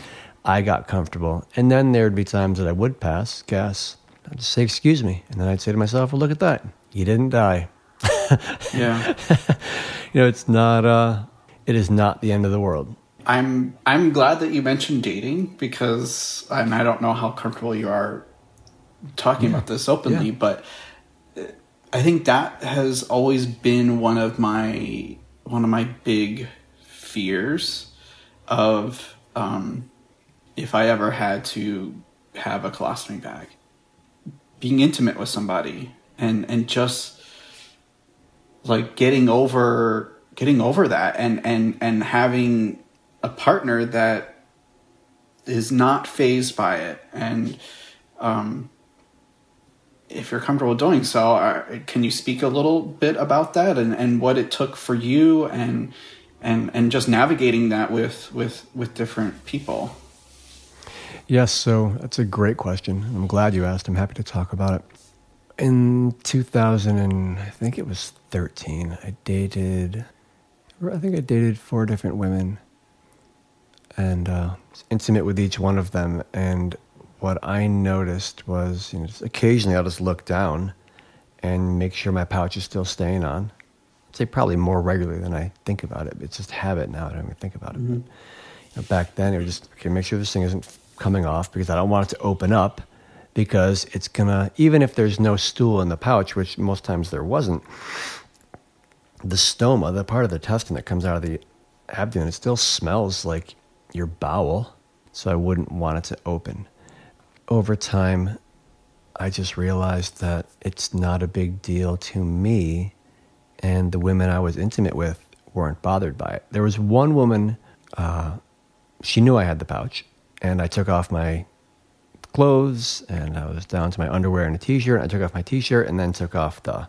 I got comfortable. And then there'd be times that I would pass gas. I'd just say, excuse me. And then I'd say to myself, well, look at that. You didn't die. yeah. you know, it's not, uh, it is not the end of the world. I'm I'm glad that you mentioned dating because and I don't know how comfortable you are talking yeah. about this openly, yeah. but I think that has always been one of my one of my big fears of um, if I ever had to have a colostomy bag, being intimate with somebody and and just like getting over getting over that and and and having a partner that is not fazed by it. And um, if you're comfortable doing so can you speak a little bit about that and, and what it took for you and and and just navigating that with with with different people? Yes so that's a great question i'm glad you asked. I'm happy to talk about it in 2000 and I think it was 13, I dated, I think I dated four different women and uh, intimate with each one of them. And what I noticed was, you know, occasionally I'll just look down and make sure my pouch is still staying on. I'd say probably more regularly than I think about it. It's just habit now. I don't even think about it. Mm-hmm. But, you know, back then, it was just okay. Make sure this thing isn't coming off because I don't want it to open up because it's gonna even if there's no stool in the pouch, which most times there wasn't. The stoma, the part of the intestine that comes out of the abdomen, it still smells like your bowel, so I wouldn't want it to open. Over time, I just realized that it's not a big deal to me, and the women I was intimate with weren't bothered by it. There was one woman, uh, she knew I had the pouch, and I took off my clothes, and I was down to my underwear and a t-shirt. I took off my t-shirt, and then took off the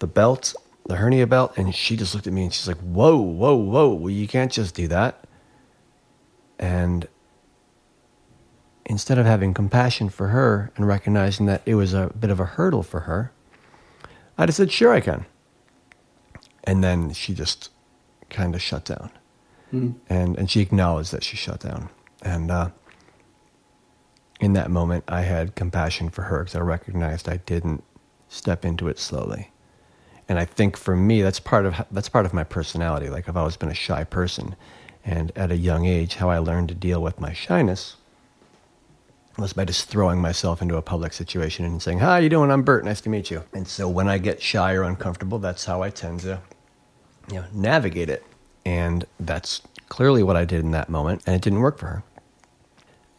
the belt, the hernia belt, and she just looked at me and she's like, "Whoa, whoa, whoa! Well, you can't just do that." And instead of having compassion for her and recognizing that it was a bit of a hurdle for her, I just said, sure, I can. And then she just kind of shut down. Mm. And, and she acknowledged that she shut down. And uh, in that moment, I had compassion for her because I recognized I didn't step into it slowly. And I think for me, that's part of that's part of my personality. Like I've always been a shy person, and at a young age, how I learned to deal with my shyness was by just throwing myself into a public situation and saying, Hi, you doing? I'm Bert. Nice to meet you. And so when I get shy or uncomfortable, that's how I tend to you know, navigate it. And that's clearly what I did in that moment. And it didn't work for her.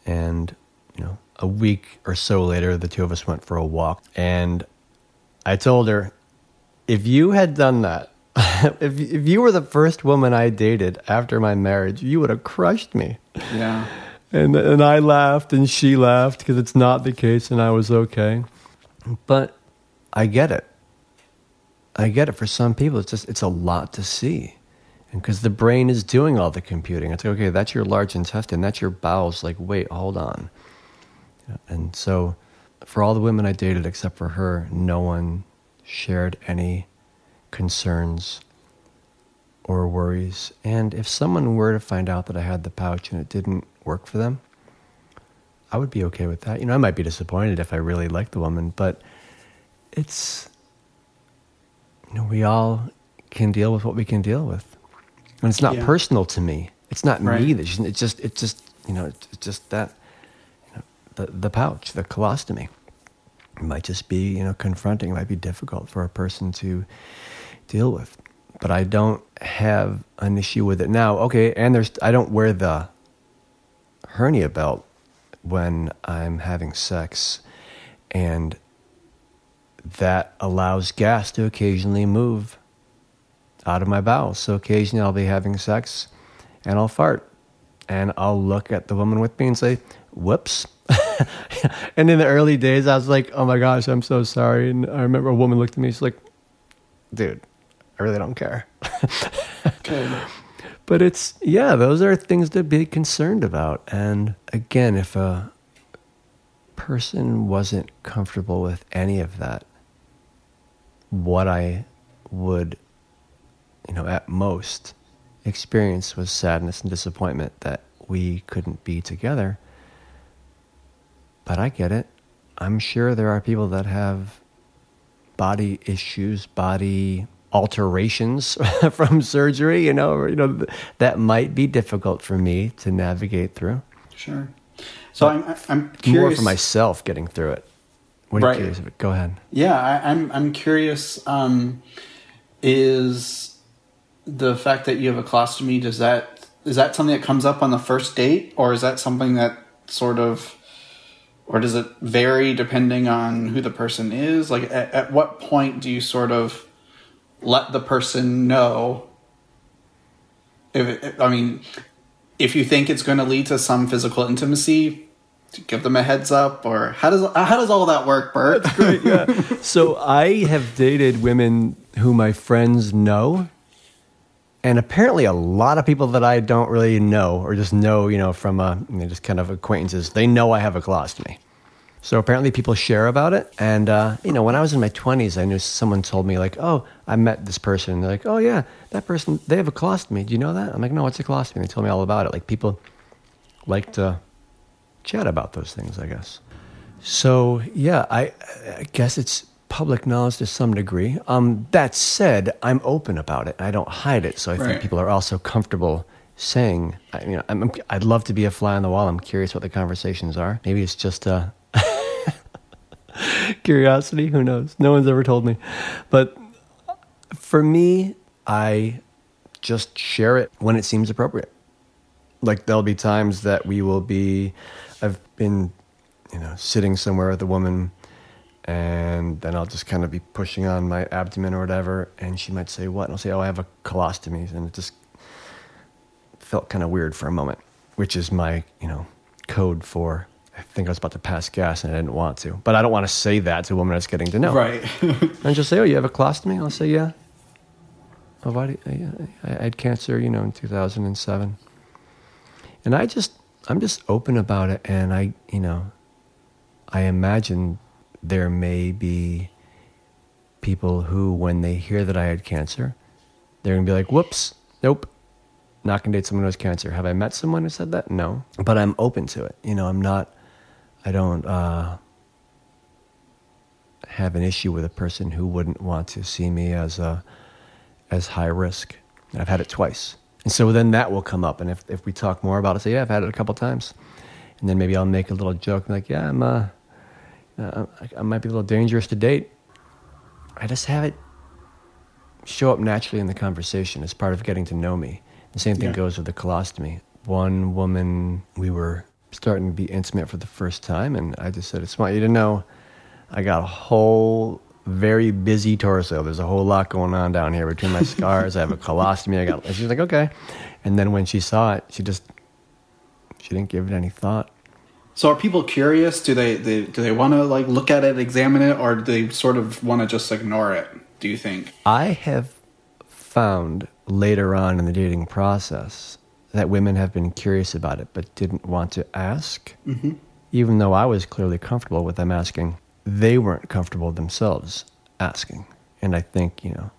And, you know, a week or so later, the two of us went for a walk. And I told her, if you had done that, if if you were the first woman I dated after my marriage, you would have crushed me. Yeah. And and I laughed and she laughed because it's not the case and I was okay. But I get it. I get it. For some people, it's just it's a lot to see, and because the brain is doing all the computing, it's like, okay. That's your large intestine. That's your bowels. Like, wait, hold on. And so, for all the women I dated except for her, no one shared any concerns or worries. And if someone were to find out that I had the pouch and it didn't work for them, I would be okay with that. You know, I might be disappointed if I really liked the woman, but it's, you know, we all can deal with what we can deal with. And it's not yeah. personal to me. It's not right. me that it's just, it's just, you know, it's just that, the, the pouch, the colostomy. It might just be, you know, confronting. It might be difficult for a person to deal with. But I don't have an issue with it now. Okay, and there's I don't wear the hernia belt when I'm having sex, and that allows gas to occasionally move out of my bowels. So occasionally I'll be having sex and I'll fart and I'll look at the woman with me and say, whoops. and in the early days, I was like, oh my gosh, I'm so sorry. And I remember a woman looked at me, she's like, dude, I really don't care. okay. But it's, yeah, those are things to be concerned about. And again, if a person wasn't comfortable with any of that, what I would, you know, at most experience was sadness and disappointment that we couldn't be together. But I get it. I'm sure there are people that have body issues, body alterations from surgery, you know, or, you know, that might be difficult for me to navigate through. Sure. So I'm, I'm curious. More for myself getting through it. What are right. you curious it? Go ahead. Yeah, I, am I'm, I'm curious. Um, is the fact that you have a colostomy does that is that something that comes up on the first date, or is that something that sort of or does it vary depending on who the person is? Like, at, at what point do you sort of let the person know? If it, I mean, if you think it's going to lead to some physical intimacy, give them a heads up, or how does how does all that work, Bert? Great. Yeah. so I have dated women who my friends know and apparently a lot of people that I don't really know or just know, you know, from uh, you know, just kind of acquaintances, they know I have a colostomy. So apparently people share about it. And, uh, you know, when I was in my 20s, I knew someone told me, like, oh, I met this person. And they're like, oh, yeah, that person, they have a colostomy. Do you know that? I'm like, no, what's a colostomy? And they told me all about it. Like, people like to chat about those things, I guess. So, yeah, I, I guess it's public knowledge to some degree. Um, that said, I'm open about it. I don't hide it. So I Right. think people are also comfortable saying, I, you know, I'm, I'd love to be a fly on the wall. I'm curious what the conversations are. Maybe it's just uh, curiosity. Who knows? No one's ever told me. But for me, I just share it when it seems appropriate. Like there'll be times that we will be, I've been, you know, sitting somewhere with a woman and then I'll just kind of be pushing on my abdomen or whatever, and she might say, What? And I'll say, Oh, I have a colostomy. And it just felt kind of weird for a moment, which is my, you know, code for I think I was about to pass gas and I didn't want to. But I don't want to say that to a woman that's getting to know. Right. And she'll say, Oh, you have a colostomy? I'll say, Yeah. Oh, why do you, I, I had cancer, you know, in 2007. And I just, I'm just open about it. And I, you know, I imagine there may be people who, when they hear that I had cancer, they're going to be like, whoops, nope, not going to date someone who has cancer. Have I met someone who said that? No. But I'm open to it. You know, I'm not, I don't uh, have an issue with a person who wouldn't want to see me as a, as high risk. And I've had it twice. And so then that will come up. And if, if we talk more about it, say, yeah, I've had it a couple times. And then maybe I'll make a little joke like, yeah, I'm, uh, uh, I, I might be a little dangerous to date. I just have it show up naturally in the conversation as part of getting to know me. The same thing Yeah. goes with the colostomy. One woman, we were starting to be intimate for the first time, and I just said, I just want you to know I got a whole very busy torso. There's a whole lot going on down here between my scars. I have a colostomy. I got. She's like, okay. And then when she saw it, she just she didn't give it any thought. So are people curious? Do they, they do they want to like look at it, examine it, or do they sort of want to just ignore it? Do you think? I have found later on in the dating process that women have been curious about it but didn't want to ask. Mm-hmm. Even though I was clearly comfortable with them asking, they weren't comfortable themselves asking. And I think, you know,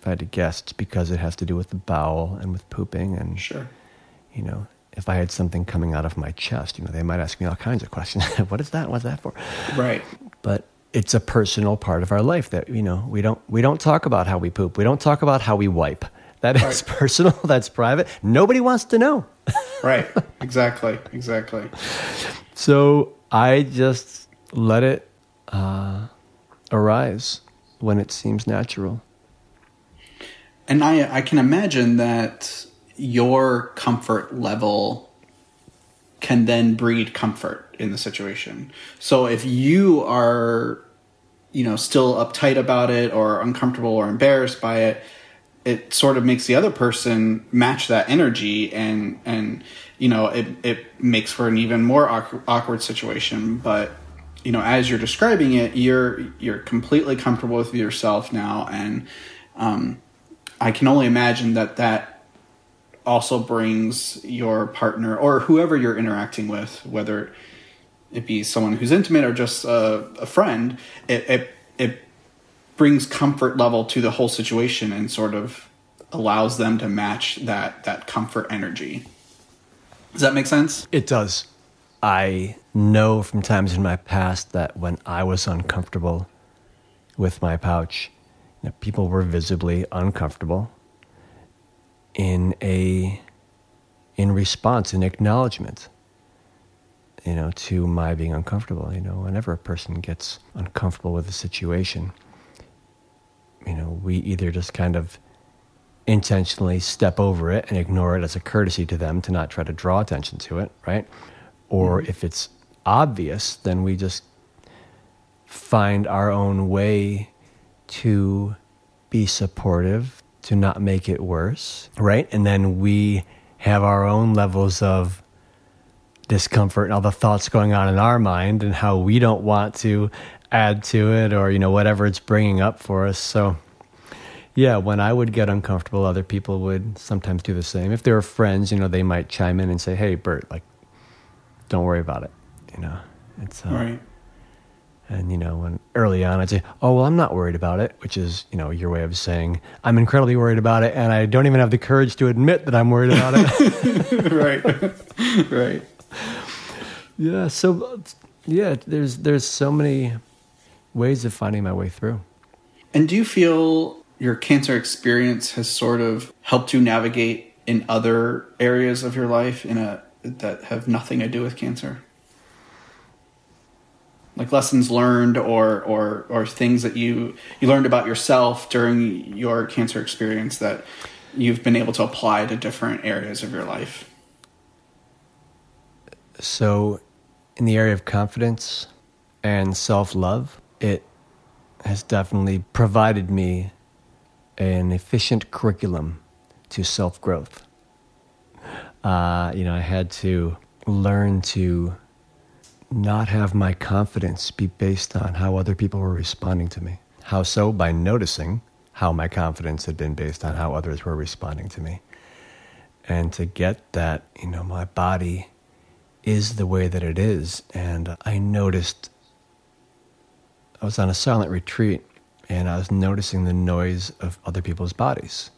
if I had to guess, it's because it has to do with the bowel and with pooping. And, Sure. you know, if I had something coming out of my chest, you know, they might ask me all kinds of questions. what is that? What's that for? Right. but it's a personal part of our life that you know we don't we don't talk about how we poop we don't talk about how we wipe that is Right. personal that's private nobody wants to know Right. exactly. Exactly. so i just let it uh, arise when it seems natural And I I can imagine that your comfort level can then breed comfort in the situation. So if you are you know still uptight about it or uncomfortable or embarrassed by it it sort of makes the other person match that energy and and you know it it makes for an even more awkward, situation but you know as you're describing it you're you're completely comfortable with yourself now and um I can only imagine that that also brings your partner or whoever you're interacting with, whether it be someone who's intimate or just a, a friend, it, it it brings comfort level to the whole situation and sort of allows them to match that that comfort energy. Does that make sense? It does. I know from times in my past that when I was uncomfortable with my pouch, you know, people were visibly uncomfortable in a in response, in acknowledgement, you know, to my being uncomfortable. You know, whenever a person gets uncomfortable with a situation, you know, we either just kind of intentionally step over it and ignore it as a courtesy to them to not try to draw attention to it, right? Or mm-hmm. if it's obvious, then we just find our own way to be supportive, to not make it worse, right? And then we have our own levels of discomfort and all the thoughts going on in our mind and how we don't want to add to it or you know whatever it's bringing up for us so yeah when i would get uncomfortable other people would sometimes do the same if they were friends you know they might chime in and say hey bert like don't worry about it you know it's uh, Right. And, you know, when early on I'd say, oh, well, I'm not worried about it, which is, you know, your way of saying, I'm incredibly worried about it. And I don't even have the courage to admit that I'm worried about it. right. right. Yeah. So, yeah, there's, there's so many ways of finding my way through. And do you feel your cancer experience has sort of helped you navigate in other areas of your life in a that have nothing to do with cancer? Like lessons learned or or or things that you you learned about yourself during your cancer experience that you've been able to apply to different areas of your life? So in the area of confidence and self-love it has definitely provided me an efficient curriculum to self-growth. Uh, you know i had to learn to not have my confidence be based on how other people were responding to me. How so? By noticing how my confidence had been based on how others were responding to me. And to get that, you know, my body is the way that it is. And I noticed, I was on a silent retreat and I was noticing the noise of other people's bodies.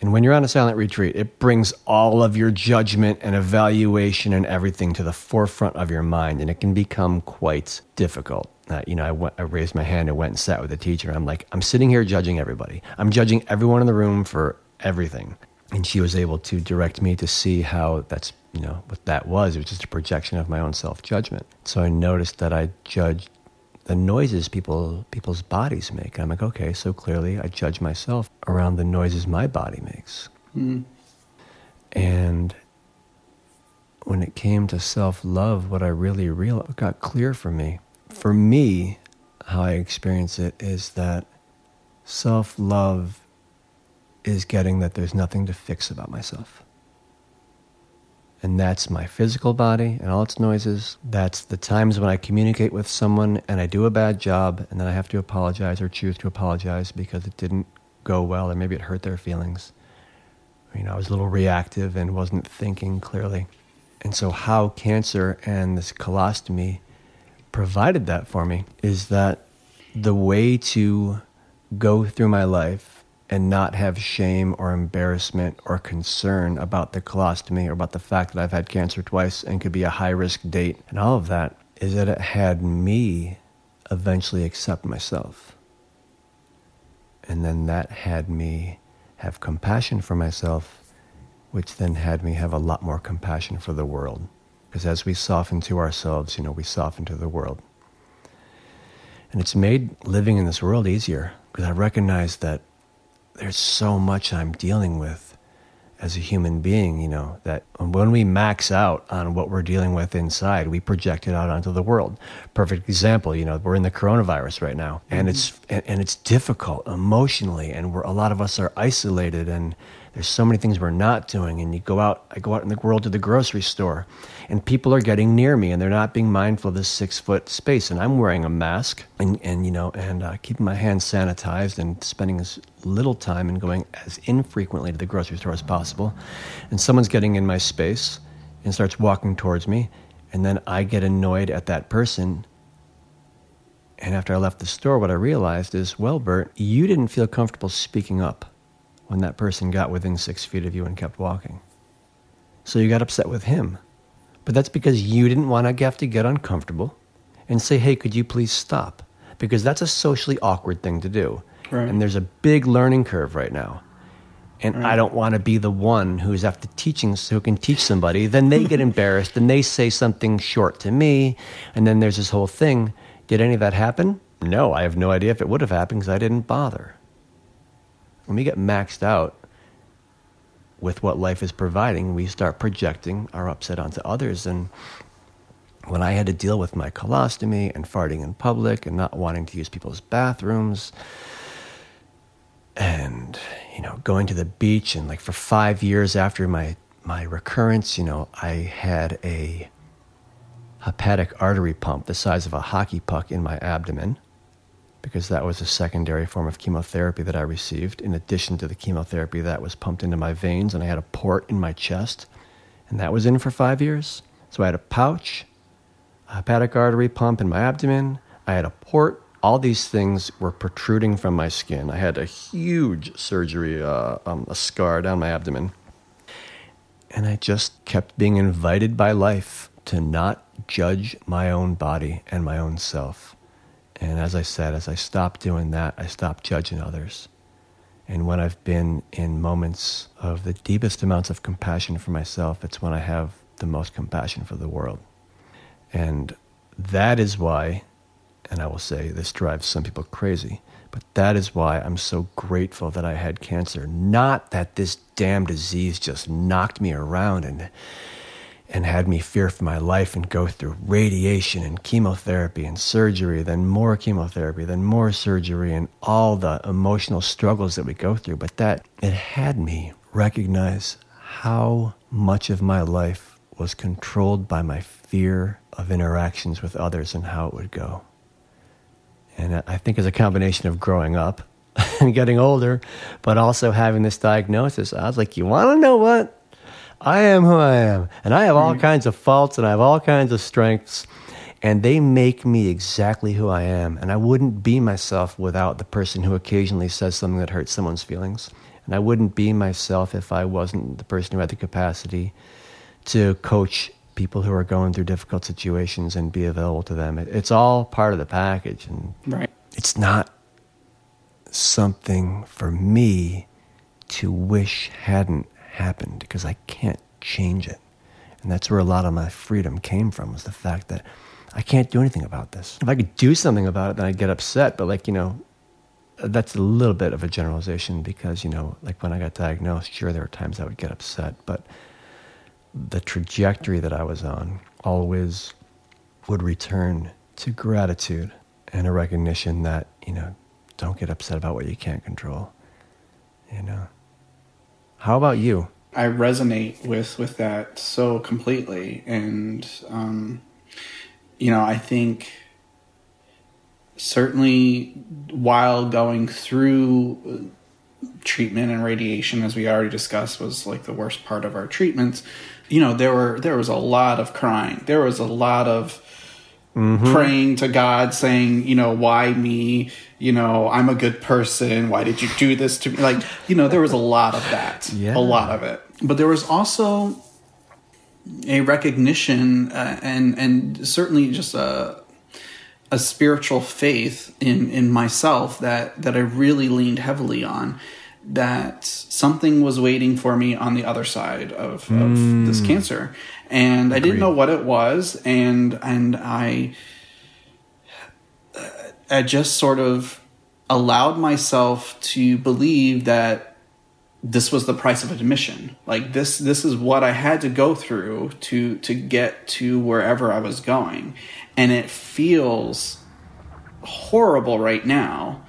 And when you're on a silent retreat, it brings all of your judgment and evaluation and everything to the forefront of your mind, and it can become quite difficult. Uh, you know, I, went, I raised my hand and went and sat with the teacher. I'm like, I'm sitting here judging everybody. I'm judging everyone in the room for everything. And she was able to direct me to see how that's, you know, what that was. It was just a projection of my own self judgment. So I noticed that I judged the noises people people's bodies make. I'm like, okay, so clearly I judge myself around the noises my body makes. Mm. And when it came to self love, what I really realized what got clear for me. For me, how I experience it is that self love is getting that there's nothing to fix about myself and that's my physical body and all its noises. That's the times when I communicate with someone and I do a bad job and then I have to apologize or choose to apologize because it didn't go well or maybe it hurt their feelings. You know, I was a little reactive and wasn't thinking clearly. And so, how cancer and this colostomy provided that for me is that the way to go through my life and not have shame or embarrassment or concern about the colostomy or about the fact that I've had cancer twice and could be a high risk date and all of that is that it had me eventually accept myself. And then that had me have compassion for myself, which then had me have a lot more compassion for the world. Because as we soften to ourselves, you know, we soften to the world. And it's made living in this world easier because I recognize that there's so much I'm dealing with as a human being, you know, that when we max out on what we're dealing with inside, we project it out onto the world. Perfect example, you know, we're in the coronavirus right now, and mm-hmm. it's and, and, it's difficult emotionally, and we're a lot of us are isolated, and there's so many things we're not doing. And you go out, I go out in the world to the grocery store, and people are getting near me and they're not being mindful of this six foot space. And I'm wearing a mask and, and you know, and uh, keeping my hands sanitized and spending as little time and going as infrequently to the grocery store as possible. And someone's getting in my space and starts walking towards me. And then I get annoyed at that person. And after I left the store, what I realized is, well, Bert, you didn't feel comfortable speaking up when that person got within six feet of you and kept walking. So you got upset with him. But that's because you didn't want to have to get uncomfortable and say, hey, could you please stop? Because that's a socially awkward thing to do. Right. And there's a big learning curve right now. And right. I don't want to be the one who's after teaching, who can teach somebody. Then they get embarrassed and they say something short to me. And then there's this whole thing. Did any of that happen? No, I have no idea if it would have happened because I didn't bother. When we get maxed out, with what life is providing, we start projecting our upset onto others. And when I had to deal with my colostomy and farting in public and not wanting to use people's bathrooms and, you know, going to the beach and like for five years after my, my recurrence, you know, I had a hepatic artery pump the size of a hockey puck in my abdomen because that was a secondary form of chemotherapy that I received, in addition to the chemotherapy that was pumped into my veins, and I had a port in my chest, and that was in for five years. So I had a pouch, a hepatic artery pump in my abdomen, I had a port. All these things were protruding from my skin. I had a huge surgery, uh, um, a scar down my abdomen. And I just kept being invited by life to not judge my own body and my own self. And as I said, as I stopped doing that, I stopped judging others. And when I've been in moments of the deepest amounts of compassion for myself, it's when I have the most compassion for the world. And that is why, and I will say this drives some people crazy, but that is why I'm so grateful that I had cancer. Not that this damn disease just knocked me around and and had me fear for my life and go through radiation and chemotherapy and surgery, then more chemotherapy, then more surgery, and all the emotional struggles that we go through. But that it had me recognize how much of my life was controlled by my fear of interactions with others and how it would go. And I think as a combination of growing up and getting older, but also having this diagnosis, I was like, you want to know what? I am who I am. And I have all mm. kinds of faults and I have all kinds of strengths. And they make me exactly who I am. And I wouldn't be myself without the person who occasionally says something that hurts someone's feelings. And I wouldn't be myself if I wasn't the person who had the capacity to coach people who are going through difficult situations and be available to them. It, it's all part of the package. And right. it's not something for me to wish hadn't happened because I can't change it. And that's where a lot of my freedom came from was the fact that I can't do anything about this. If I could do something about it, then I'd get upset. But like, you know, that's a little bit of a generalization because, you know, like when I got diagnosed, sure, there were times I would get upset. But the trajectory that I was on always would return to gratitude and a recognition that, you know, don't get upset about what you can't control. You know, how about you? I resonate with with that so completely, and um, you know, I think certainly while going through treatment and radiation, as we already discussed, was like the worst part of our treatments. You know, there were there was a lot of crying. There was a lot of mm-hmm. praying to God, saying, you know, why me? You know, I'm a good person. Why did you do this to me? Like, you know, there was a lot of that, yeah. a lot of it. But there was also a recognition uh, and and certainly just a a spiritual faith in in myself that that I really leaned heavily on that something was waiting for me on the other side of, of mm. this cancer and Agreed. I didn't know what it was, and and I I just sort of allowed myself to believe that this was the price of admission. Like this this is what I had to go through to to get to wherever I was going. And it feels horrible right now.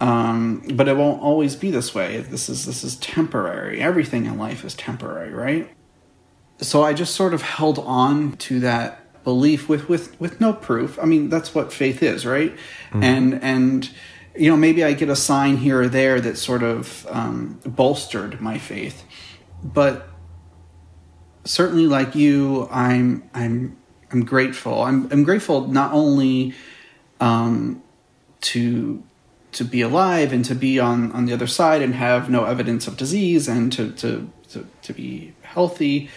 Um, but it won't always be this way. This is this is temporary. Everything in life is temporary, right? so I just sort of held on to that belief with with with no proof. I mean, that's what faith is, right? Mm-hmm. And and you know, maybe I get a sign here or there that sort of um, bolstered my faith, but certainly, like you, I'm I'm I'm grateful. I'm I'm grateful not only um, to to be alive and to be on on the other side and have no evidence of disease and to to to, to be healthy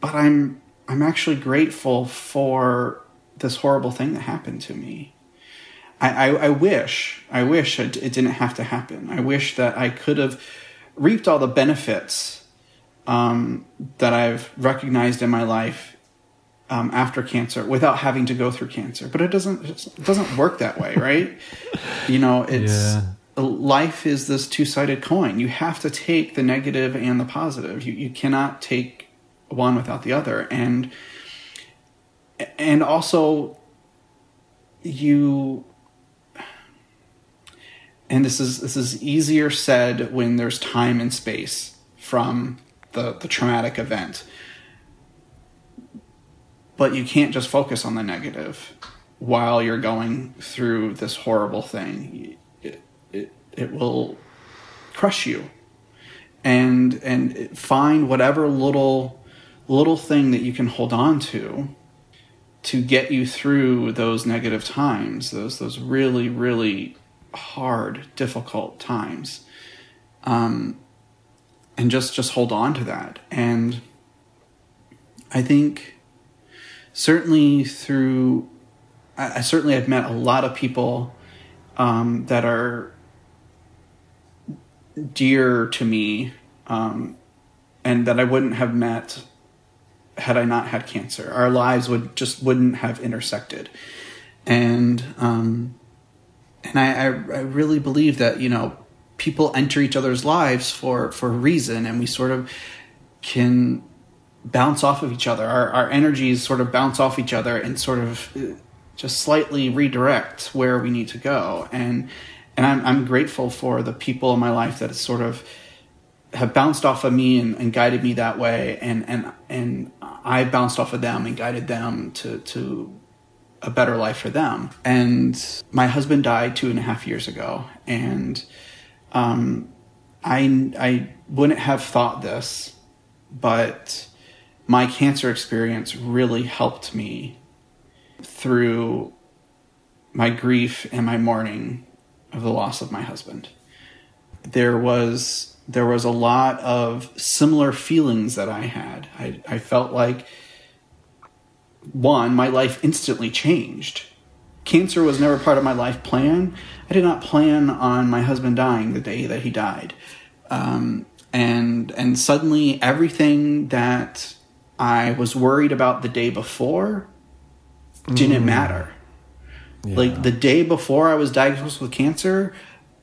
but I'm I'm actually grateful for this horrible thing that happened to me. I, I, I wish I wish it, it, didn't have to happen. I wish that I could have reaped all the benefits um, that I've recognized in my life um, after cancer without having to go through cancer. But it doesn't it doesn't work that way, right? you know, it's yeah. life is this two sided coin. You have to take the negative and the positive. You you cannot take one without the other. And and also you and this is this is easier said when there's time and space from the the traumatic event. But you can't just focus on the negative while you're going through this horrible thing. It it, it will crush you. And and find whatever little little thing that you can hold on to to get you through those negative times, those those really really hard, difficult times. Um, and just just hold on to that. And I think certainly through I, I certainly have met a lot of people um, that are dear to me um, and that I wouldn't have met had I not had cancer. Our lives would just wouldn't have intersected, and um, and I, I, I really believe that you know people enter each other's lives for for a reason, and we sort of can bounce off of each other. Our our energies sort of bounce off each other and sort of uh, just slightly redirect where we need to go. And and I'm I'm grateful for the people in my life that sort of have bounced off of me and, and guided me that way and and and I bounced off of them and guided them to to a better life for them. And my husband died two and a half years ago, and um, I I wouldn't have thought this, but my cancer experience really helped me through my grief and my mourning of the loss of my husband. There was there was a lot of similar feelings that I had. I, I felt like one, my life instantly changed. Cancer was never part of my life plan. I did not plan on my husband dying the day that he died. Um, and and suddenly everything that I was worried about the day before didn't mm. matter. Yeah. Like the day before I was diagnosed with cancer,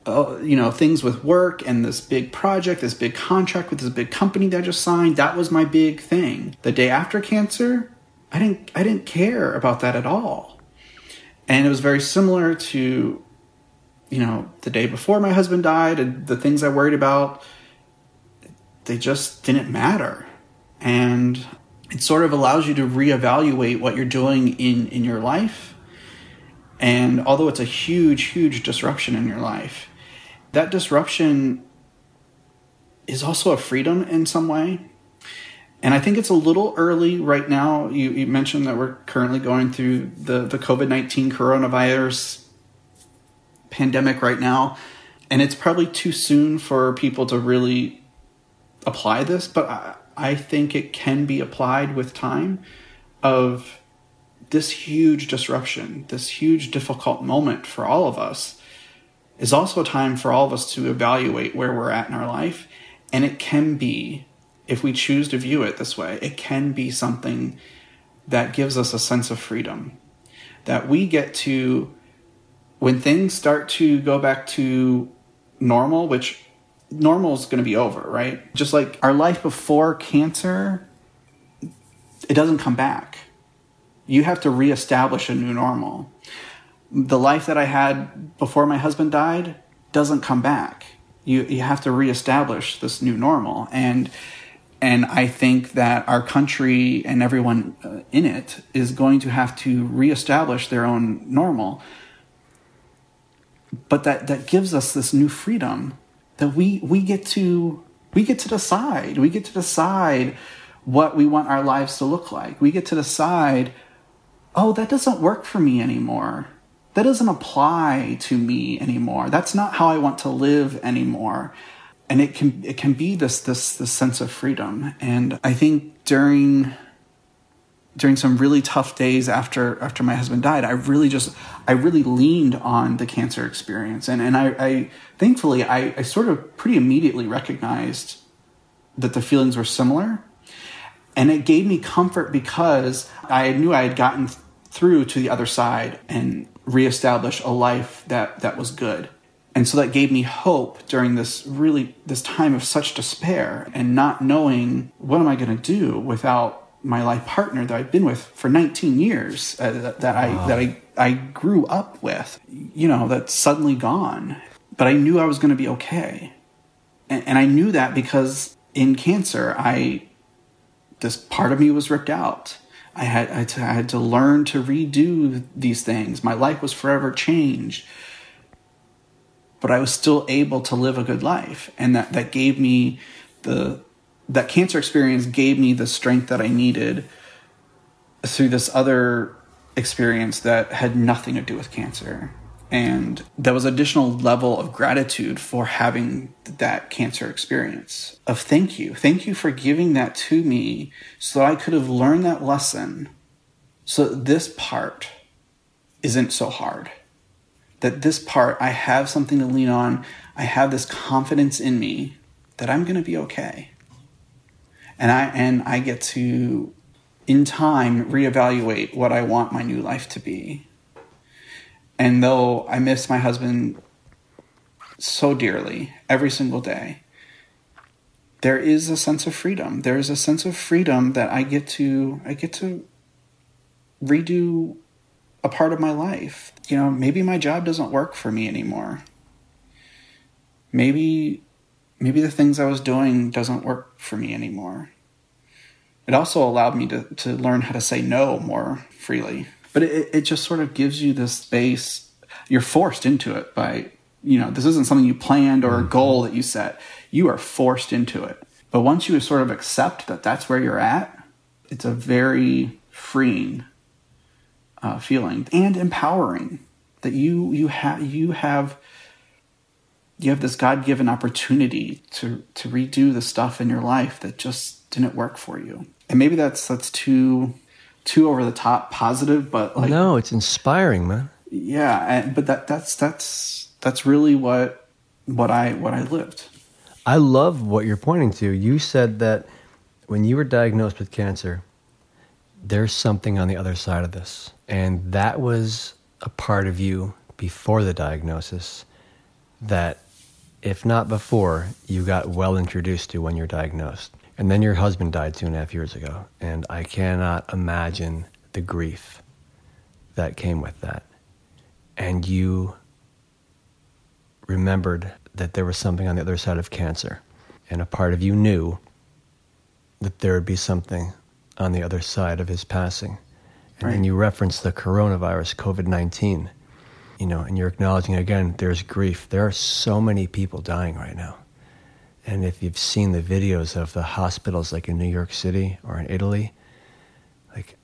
uh, you know, things with work and this big project, this big contract with this big company that I just signed, that was my big thing. The day after cancer, I didn't I didn't care about that at all. And it was very similar to you know, the day before my husband died and the things I worried about they just didn't matter. And it sort of allows you to reevaluate what you're doing in in your life. And although it's a huge huge disruption in your life, that disruption is also a freedom in some way. And I think it's a little early right now. You, you mentioned that we're currently going through the, the COVID 19 coronavirus pandemic right now. And it's probably too soon for people to really apply this, but I, I think it can be applied with time of this huge disruption, this huge difficult moment for all of us is also a time for all of us to evaluate where we're at in our life. And it can be, if we choose to view it this way, it can be something that gives us a sense of freedom. That we get to, when things start to go back to normal, which normal is going to be over, right? Just like our life before cancer, it doesn't come back. You have to reestablish a new normal the life that I had before my husband died doesn't come back. You you have to reestablish this new normal, and and I think that our country and everyone uh, in it is going to have to reestablish their own normal. But that that gives us this new freedom that we we get to we get to decide. We get to decide what we want our lives to look like. We get to decide, oh, that doesn't work for me anymore that doesn't apply to me anymore. That's not how I want to live anymore. And it can it can be this this this sense of freedom. And I think during during some really tough days after after my husband died, I really just I really leaned on the cancer experience. And and I, I thankfully I, I sort of pretty immediately recognized that the feelings were similar. And it gave me comfort because I knew I had gotten through to the other side and reestablish a life that that was good. And so that gave me hope during this really this time of such despair and not knowing what am i going to do without my life partner that i've been with for 19 years uh, that, that wow. i that i i grew up with you know that's suddenly gone. But i knew i was going to be okay. And, and i knew that because in cancer i this part of me was ripped out I had, I had to learn to redo these things. My life was forever changed. But I was still able to live a good life. And that, that gave me the, that cancer experience gave me the strength that I needed through this other experience that had nothing to do with cancer. And there was additional level of gratitude for having that cancer experience of thank you. Thank you for giving that to me so that I could have learned that lesson so that this part isn't so hard. That this part, I have something to lean on. I have this confidence in me that I'm going to be okay. And I, and I get to, in time, reevaluate what I want my new life to be and though I miss my husband so dearly every single day, there is a sense of freedom. There is a sense of freedom that I get to I get to redo a part of my life. You know, maybe my job doesn't work for me anymore. Maybe maybe the things I was doing doesn't work for me anymore. It also allowed me to, to learn how to say no more freely but it, it just sort of gives you this space. You're forced into it by you know this isn't something you planned or a mm-hmm. goal that you set. You are forced into it. But once you sort of accept that that's where you're at it's a very freeing uh, feeling and empowering that you you have you have you have this god-given opportunity to to redo the stuff in your life that just didn't work for you. And maybe that's that's too too over the top positive, but like no, it's inspiring, man. Yeah, and, but that that's that's that's really what what I what I lived. I love what you're pointing to. You said that when you were diagnosed with cancer, there's something on the other side of this, and that was a part of you before the diagnosis that if not before, you got well introduced to when you're diagnosed. And then your husband died two and a half years ago. And I cannot imagine the grief that came with that. And you remembered that there was something on the other side of cancer. And a part of you knew that there would be something on the other side of his passing. And right. then you referenced the coronavirus, COVID 19, you know, and you're acknowledging again, there's grief. There are so many people dying right now. And if you've seen the videos of the hospitals like in New York City or in Italy, like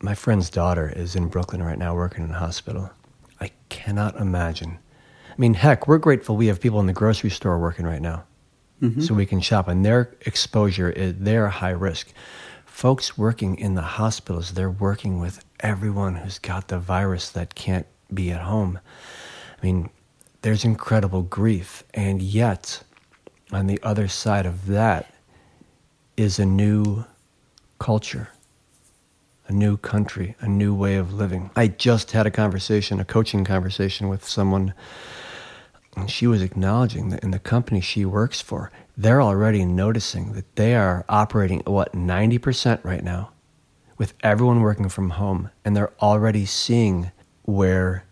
my friend's daughter is in Brooklyn right now working in a hospital. I cannot imagine. I mean, heck, we're grateful we have people in the grocery store working right now. Mm-hmm. So we can shop, and their exposure is they're high risk. Folks working in the hospitals, they're working with everyone who's got the virus that can't be at home. I mean, there's incredible grief, and yet on the other side of that is a new culture, a new country, a new way of living. I just had a conversation, a coaching conversation with someone, and she was acknowledging that in the company she works for, they're already noticing that they are operating at what, 90% right now, with everyone working from home, and they're already seeing where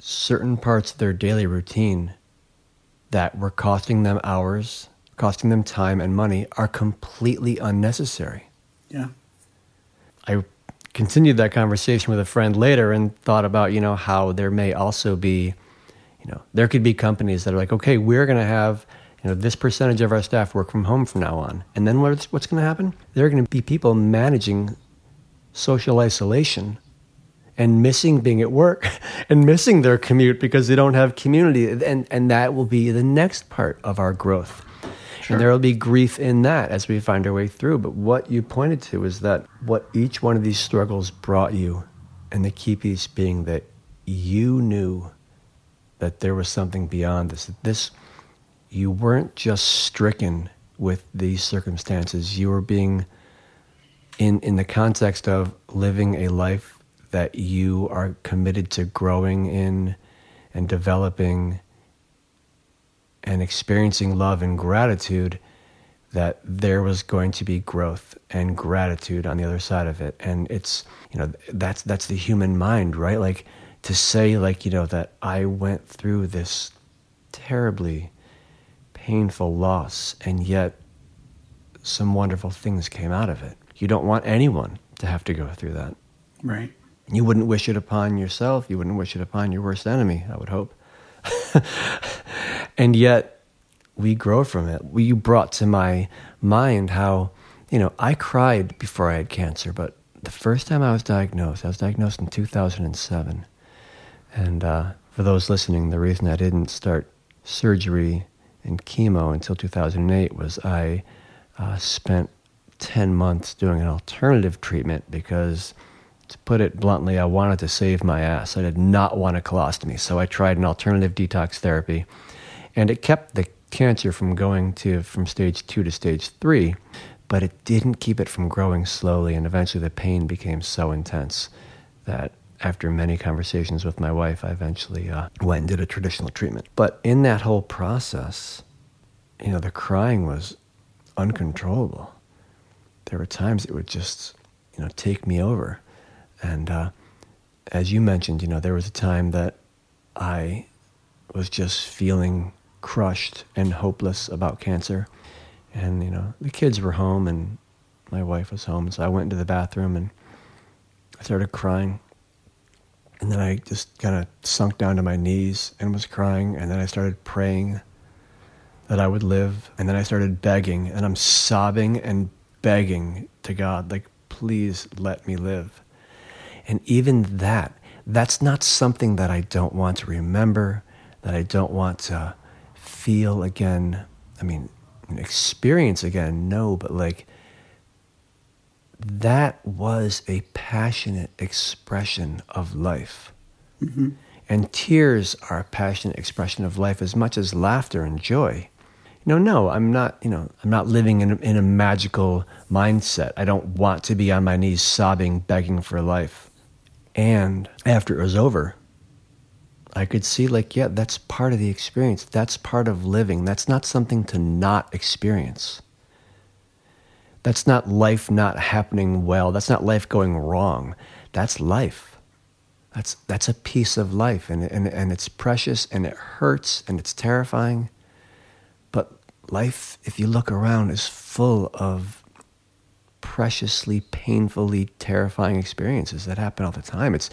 certain parts of their daily routine that were costing them hours, costing them time and money are completely unnecessary. Yeah. I continued that conversation with a friend later and thought about, you know, how there may also be, you know, there could be companies that are like, okay, we're going to have, you know, this percentage of our staff work from home from now on. And then what's, what's going to happen? There are going to be people managing social isolation and missing being at work and missing their commute because they don't have community. And, and that will be the next part of our growth. Sure. And there will be grief in that as we find our way through. But what you pointed to is that what each one of these struggles brought you, and the key piece being that you knew that there was something beyond this. That this, you weren't just stricken with these circumstances. You were being, in, in the context of living a life that you are committed to growing in and developing and experiencing love and gratitude that there was going to be growth and gratitude on the other side of it. And it's you know that's that's the human mind right? Like to say like you know that i went through this terribly painful loss and yet some wonderful things came out of it. You don't want anyone to have to go through that. Right you wouldn't wish it upon yourself. You wouldn't wish it upon your worst enemy, I would hope. and yet, we grow from it. You brought to my mind how, you know, I cried before I had cancer, but the first time I was diagnosed, I was diagnosed in 2007. And uh, for those listening, the reason I didn't start surgery and chemo until 2008 was I uh, spent 10 months doing an alternative treatment because, to put it bluntly, I wanted to save my ass. I did not want a colostomy. So I tried an alternative detox therapy, and it kept the cancer from going to from stage two to stage three, but it didn't keep it from growing slowly. And eventually, the pain became so intense that after many conversations with my wife, I eventually uh, went and did a traditional treatment. But in that whole process, you know, the crying was uncontrollable there were times it would just, you know, take me over. And uh, as you mentioned, you know, there was a time that I was just feeling crushed and hopeless about cancer. And, you know, the kids were home and my wife was home. So I went into the bathroom and I started crying. And then I just kind of sunk down to my knees and was crying. And then I started praying that I would live. And then I started begging and I'm sobbing and begging to God, like, please let me live. And even that, that's not something that I don't want to remember, that I don't want to feel again. I mean, experience again, no, but like, that was a passionate expression of life. Mm-hmm. And tears are a passionate expression of life as much as laughter and joy you know, no, I'm not, you know, I'm not living in, in a magical mindset. I don't want to be on my knees sobbing, begging for life. And after it was over, I could see, like, yeah, that's part of the experience. That's part of living. That's not something to not experience. That's not life not happening well. That's not life going wrong. That's life. That's, that's a piece of life, and, and, and it's precious, and it hurts, and it's terrifying But life, if you look around, is full of preciously, painfully terrifying experiences that happen all the time. It's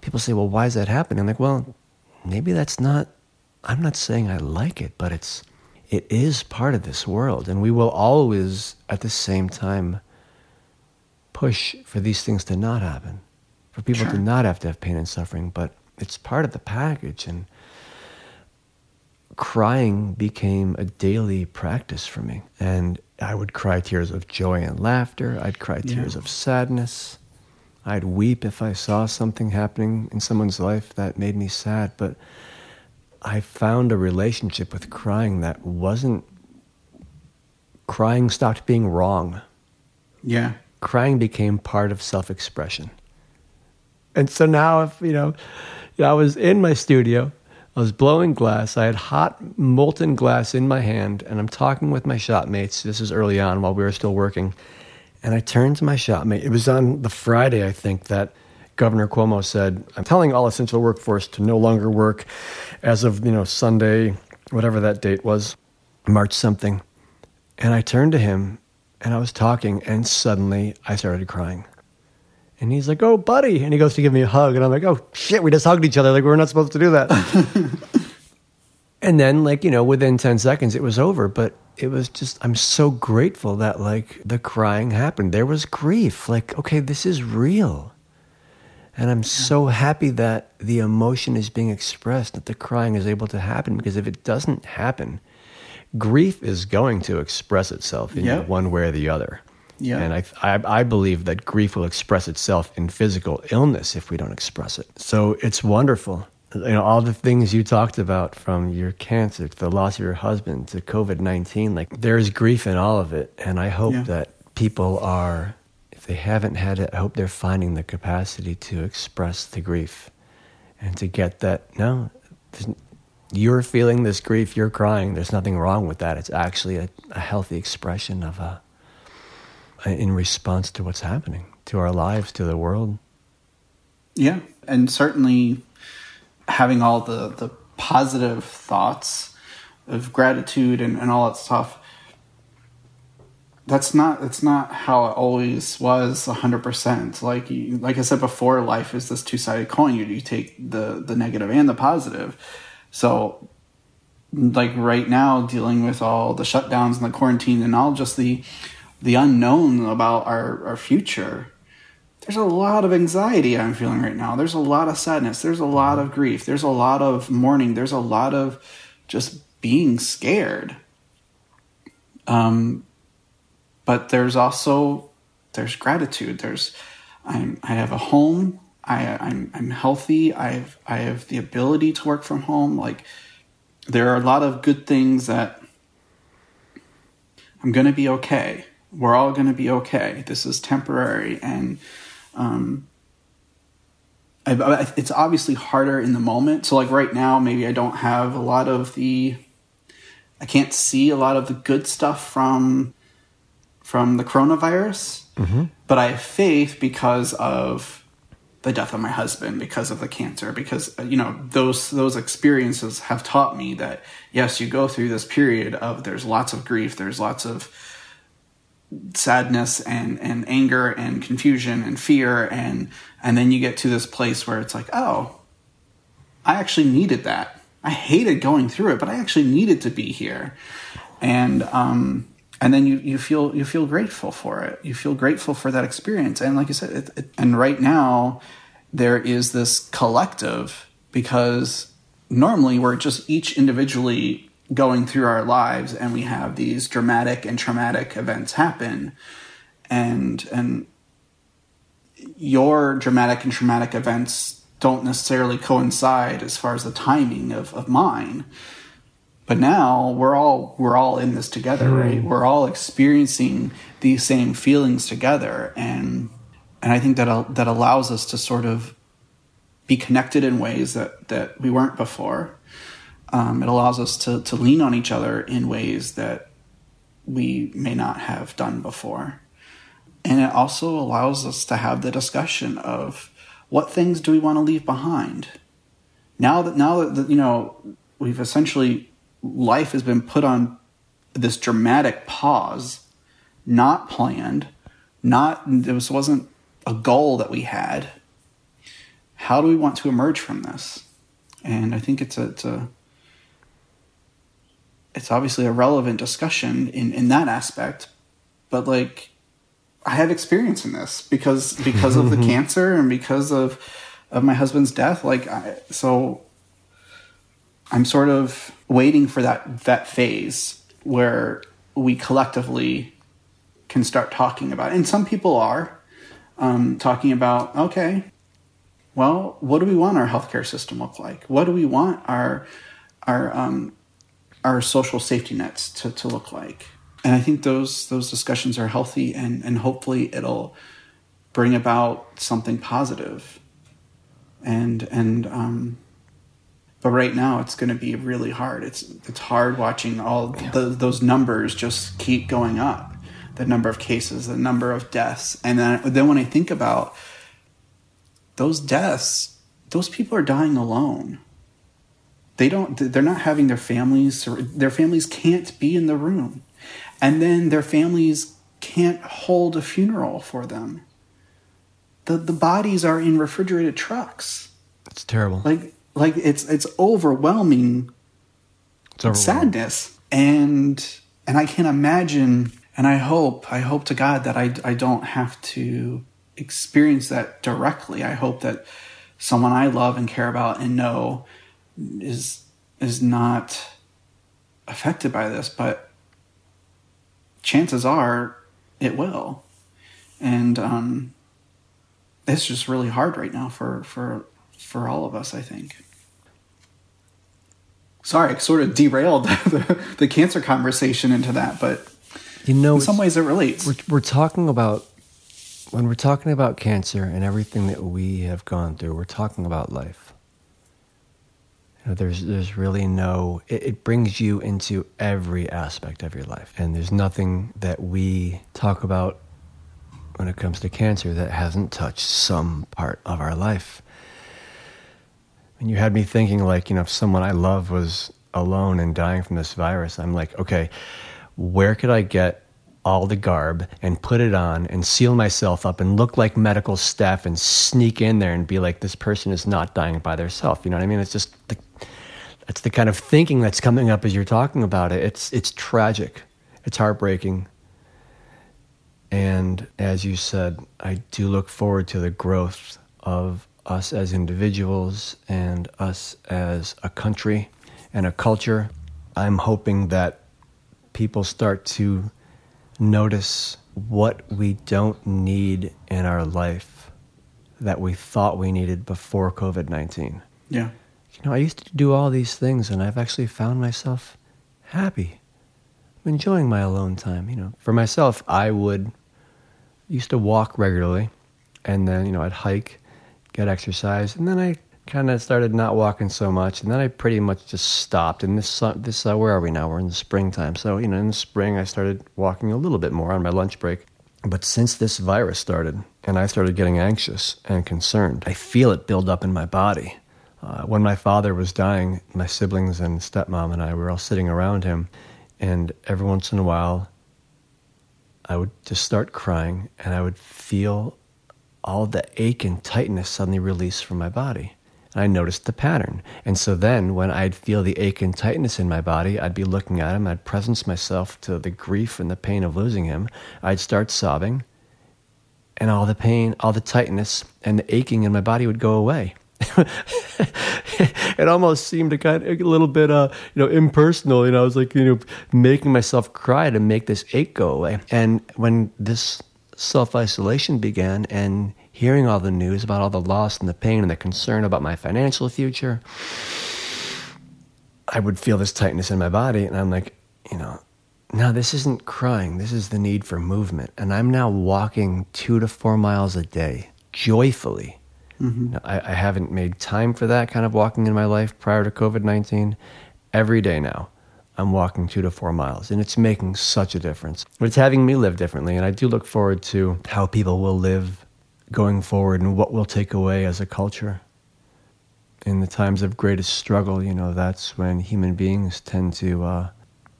people say, "Well, why is that happening?" I'm like, "Well, maybe that's not. I'm not saying I like it, but it's it is part of this world, and we will always, at the same time, push for these things to not happen, for people sure. to not have to have pain and suffering. But it's part of the package, and." crying became a daily practice for me. And I would cry tears of joy and laughter. I'd cry tears yeah. of sadness. I'd weep if I saw something happening in someone's life that made me sad. But I found a relationship with crying that wasn't, crying stopped being wrong. Yeah. Crying became part of self expression. And so now, if, you know, I was in my studio I was blowing glass. I had hot molten glass in my hand, and I'm talking with my shop mates. This is early on while we were still working. And I turned to my shop mate. It was on the Friday, I think, that Governor Cuomo said, I'm telling all essential workforce to no longer work as of, you know, Sunday, whatever that date was, March something. And I turned to him and I was talking, and suddenly I started crying. And he's like, "Oh, buddy," and he goes to give me a hug, and I'm like, "Oh shit, we just hugged each other like we are not supposed to do that." and then, like you know, within ten seconds, it was over. But it was just, I'm so grateful that like the crying happened. There was grief. Like, okay, this is real. And I'm so happy that the emotion is being expressed, that the crying is able to happen. Because if it doesn't happen, grief is going to express itself in yep. one way or the other. Yeah. And I, I, I, believe that grief will express itself in physical illness if we don't express it. So it's wonderful. You know, all the things you talked about from your cancer to the loss of your husband to COVID 19, like there's grief in all of it. And I hope yeah. that people are, if they haven't had it, I hope they're finding the capacity to express the grief and to get that, no, you're feeling this grief, you're crying. There's nothing wrong with that. It's actually a, a healthy expression of a Uh, in response to what's happening to our lives, to the world. Yeah, and certainly having all the the positive thoughts of gratitude and, and all that stuff. That's not that's not how it always was hundred percent. Like you, like I said before, life is this two sided coin. You you take the the negative and the positive. So like right now dealing with all the shutdowns and the quarantine and all just the the unknown about our, our future there's a lot of anxiety I'm feeling right now. There's a lot of sadness. There's a lot of grief. There's a lot of mourning. There's a lot of just being scared. Um, but there's also there's gratitude. There's I'm I have a home. I I'm I'm healthy. I've I have the ability to work from home. Like there are a lot of good things that I'm gonna be okay. We're all gonna be okay. This is temporary and um, I, it's obviously harder in the moment. So, like right now, maybe I don't have a lot of the, I can't see a lot of the good stuff from, from the coronavirus. Mm-hmm. But I have faith because of the death of my husband, because of the cancer, because you know those those experiences have taught me that yes, you go through this period of there's lots of grief, there's lots of sadness and and anger and confusion and fear. And and then you get to this place where it's like oh i actually needed that. I hated going through it but i actually needed to be here. And um and then you you feel you feel grateful for it. You feel grateful for that experience. And like you said it, it, and right now there is this collective because normally we're just each individually going through our lives and we have these dramatic and traumatic events happen. And and your dramatic and traumatic events don't necessarily coincide as far as the timing of, of mine. But now we're all we're all in this together mm. right? We're all experiencing these same feelings together. And and i think that that allows us to sort of be connected in ways that that we weren't before um, it allows us to, to lean on each other in ways that we may not have done before. And it also allows us to have the discussion of what things do we want to leave behind. Now that now that you know we've essentially life has been put on this dramatic pause, not planned, not this wasn't a goal that we had. How do we want to emerge from this? And I think it's a, it's a it's obviously a relevant discussion in in that aspect but like i have experience in this because because of the cancer and because of of my husband's death like I, so i'm sort of waiting for that that phase where we collectively can start talking about it. and some people are um, talking about okay well what do we want our healthcare system look like what do we want our our um, our social safety nets to, to look like. And I think those those discussions are healthy and, and hopefully it'll bring about something positive. And and um but right now it's going to be really hard. It's it's hard watching all the, those numbers just keep going up. The number of cases, the number of deaths. And then then when I think about those deaths, those people are dying alone they don't they're not having their families their families can't be in the room. And then their families can't hold a funeral for them. The the bodies are in refrigerated trucks. It's terrible. Like like it's it's overwhelming it's overwhelming. sadness. And and i can't imagine and i hope i hope to god that i i don't have to experience that directly. I hope that someone i love and care about and know is is not affected by this, but chances are it will. And um, it's just really hard right now for for for all of us, I think. Sorry, I sort of derailed the, the cancer conversation into that, but you know, in some ways it relates. We're, we're talking about when we're talking about cancer and everything that we have gone through. We're talking about life know, there's there's really no. It, it brings you into every aspect of your life, and there's nothing that we talk about when it comes to cancer that hasn't touched some part of our life. And you had me thinking, like, you know, if someone I love was alone and dying from this virus, I'm like, okay, where could I get all the garb and put it on and seal myself up and look like medical staff and sneak in there and be like, this person is not dying by themselves. You know what I mean? It's just the, it's the kind of thinking that's coming up as you're talking about it. It's it's tragic. It's heartbreaking. And as you said, I do look forward to the growth of us as individuals and us as a country and a culture. I'm hoping that people start to notice what we don't need in our life that we thought we needed before COVID 19. Yeah. You know, I used to do all these things and I've actually found myself happy. I'm enjoying my alone time. You know, for myself, I would used to walk regularly and then, you know, I'd hike, get exercise, and then I kind of started not walking so much, and then I pretty much just stopped. And this, this, uh, where are we now? We're in the springtime, so you know, in the spring I started walking a little bit more on my lunch break. But since this virus started, and I started getting anxious and concerned, I feel it build up in my body. Uh, when my father was dying, my siblings and stepmom and I were all sitting around him, and every once in a while, I would just start crying, and I would feel all the ache and tightness suddenly release from my body. And I noticed the pattern. And so then, when I'd feel the ache and tightness in my body, I'd be looking at him, I'd presence myself to the grief and the pain of losing him. I'd start sobbing, and all the pain, all the tightness, and the aching in my body would go away. it almost seemed a kind of, a little bit uh you know impersonal you know i was like you know making myself cry to make this ache go away and when this self-isolation began and hearing all the news about all the loss and the pain and the concern about my financial future, I would feel this tightness in my body. And I'm like, you know, now this isn't crying, this is the need for movement. And I'm now walking two to four miles a day joyfully. Mm-hmm. I, I haven't made time for that kind of walking in my life prior to COVID 19. Every day now, I'm walking two to four miles, and it's making such a difference. It's having me live differently, and I do look forward to how people will live going forward and what we'll take away as a culture. In the times of greatest struggle, you know, that's when human beings tend to uh,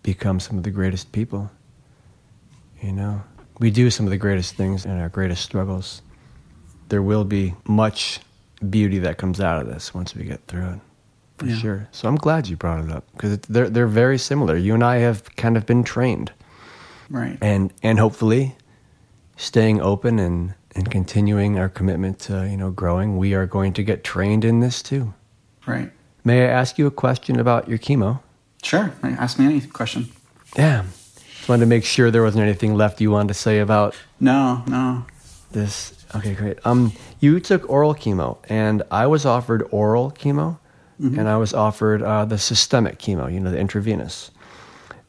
become some of the greatest people. You know, we do some of the greatest things in our greatest struggles. There will be much beauty that comes out of this once we get through it, for yeah. sure. So I'm glad you brought it up because they're they're very similar. You and I have kind of been trained, right? And and hopefully, staying open and and continuing our commitment to you know growing, we are going to get trained in this too. Right. May I ask you a question about your chemo? Sure. Ask me any question. Yeah. Just wanted to make sure there wasn't anything left you wanted to say about. No, no. This. Okay, great. Um, you took oral chemo, and I was offered oral chemo, mm-hmm. and I was offered uh, the systemic chemo. You know, the intravenous.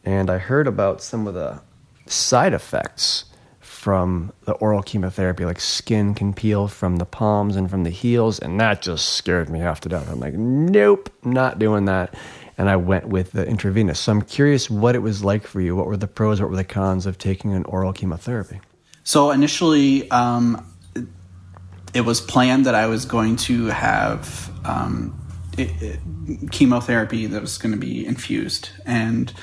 And I heard about some of the side effects from the oral chemotherapy, like skin can peel from the palms and from the heels, and that just scared me half to death. I'm like, nope, not doing that. And I went with the intravenous. So I'm curious what it was like for you. What were the pros, what were the cons of taking an oral chemotherapy? So initially, um, it was planned that I was going to have um, it, it, chemotherapy that was going to be infused. And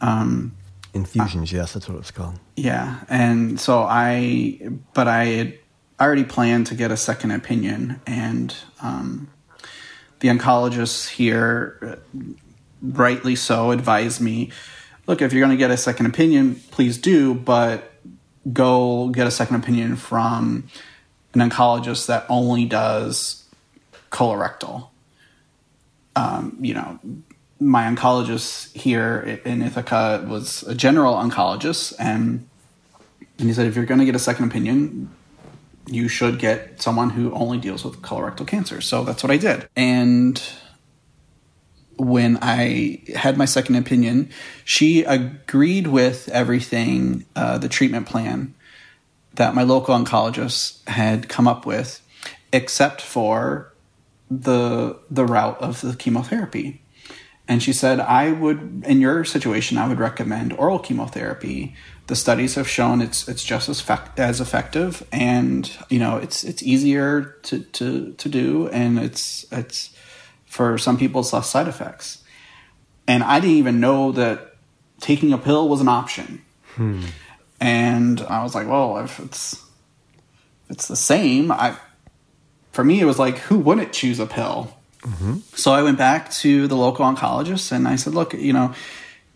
um, Infusions, uh, yes, that's what it's called. Yeah, and so I, but I had already planned to get a second opinion, and um, the oncologists here, uh, rightly so, advised me, look, if you're going to get a second opinion, please do, but go get a second opinion from an oncologist that only does colorectal. Um, you know, my oncologist here in Ithaca was a general oncologist, and and he said if you're going to get a second opinion, you should get someone who only deals with colorectal cancer. So that's what I did, and when I had my second opinion, she agreed with everything, uh, the treatment plan that my local oncologist had come up with, except for the the route of the chemotherapy. And she said, I would, in your situation, I would recommend oral chemotherapy. The studies have shown it's it's just as, as effective, and you know it's it's easier to, to, to do, and it's it's for some people it's less side effects. And I didn't even know that taking a pill was an option. Hmm. And I was like, well, if it's it's the same, I for me it was like, who wouldn't choose a pill? Mm-hmm. So I went back to the local oncologist and I said, look, you know,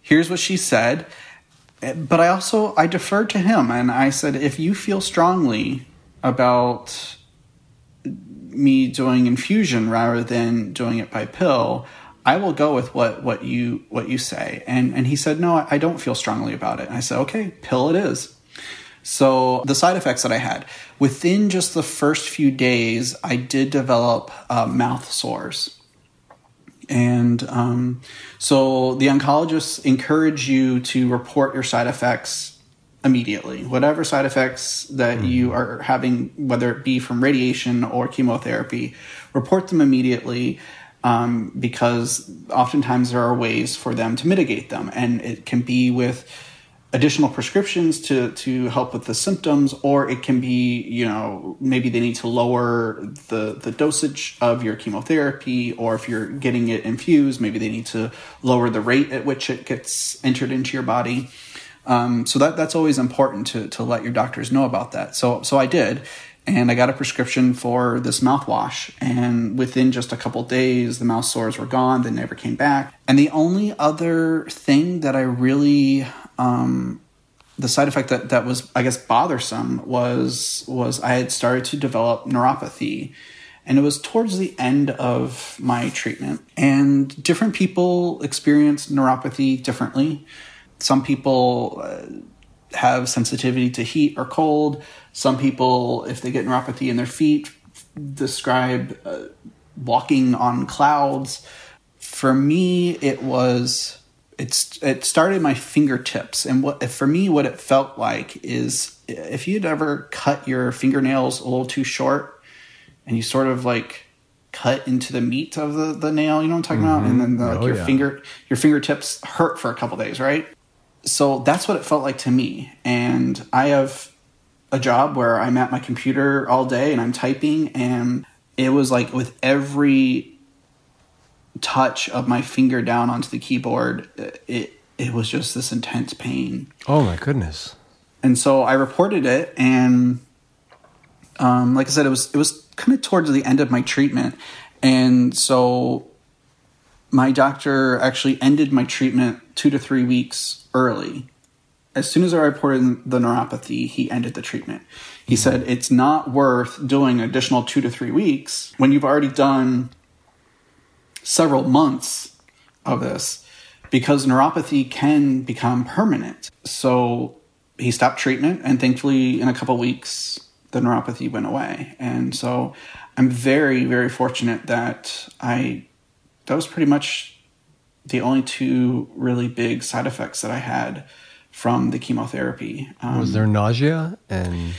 here's what she said. but I also I deferred to him and I said, if you feel strongly about me doing infusion rather than doing it by pill, I will go with what what you what you say. And and he said, no, I don't feel strongly about it. And I said, okay, pill it is. So the side effects that I had within just the first few days, I did develop uh, mouth sores. And um, so the oncologists encourage you to report your side effects immediately. Whatever side effects that mm. you are having, whether it be from radiation or chemotherapy, report them immediately. Um, because oftentimes there are ways for them to mitigate them, and it can be with additional prescriptions to to help with the symptoms or it can be you know maybe they need to lower the the dosage of your chemotherapy or if you're getting it infused maybe they need to lower the rate at which it gets entered into your body. Um, so that that's always important to to let your doctors know about that. So so I did and I got a prescription for this mouthwash. And within just a couple days, the mouth sores were gone. They never came back. And the only other thing that I really um, the side effect that, that was I guess bothersome was was I had started to develop neuropathy and it was towards the end of my treatment and different people experience neuropathy differently some people uh, have sensitivity to heat or cold some people if they get neuropathy in their feet describe uh, walking on clouds. For me it was it's it started my fingertips. And what for me what it felt like is if you'd ever cut your fingernails a little too short and you sort of like cut into the meat of the, the nail you know what i'm talking mm-hmm. about? And then the, like, oh, your yeah. finger your fingertips hurt for a couple days right? So that's what it felt like to me. And i have a job where i'm at my computer all day and i'm typing and it was like with every touch of my finger down onto the keyboard, it it was just this intense pain. Oh my goodness! And so I reported it, and um, like I said, it was it was kind of towards the end of my treatment, and so my doctor actually ended my treatment two to three weeks early. As soon as I reported the neuropathy, he ended the treatment. He said it's not worth doing additional two to three weeks when you've already done several months of this because neuropathy can become permanent. So he stopped treatment, and thankfully, in a couple weeks, the neuropathy went away. And so I'm very, very fortunate that I, that was pretty much the only two really big side effects that I had from the chemotherapy. Um, was there nausea and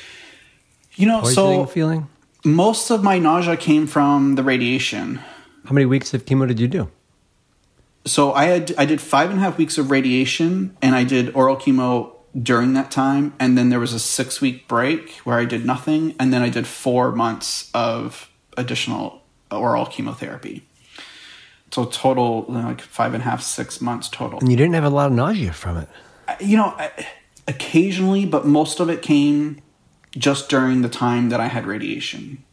you know so feeling? Most of my nausea came from the radiation. How many weeks of chemo did you do? So I had I did five and a half weeks of radiation, and I did oral chemo during that time, and then there was a six week break where I did nothing, and then I did four months of additional oral chemotherapy. So total like five and a half, six months total. And you didn't have a lot of nausea from it. You know, occasionally, but most of it came just during the time that I had radiation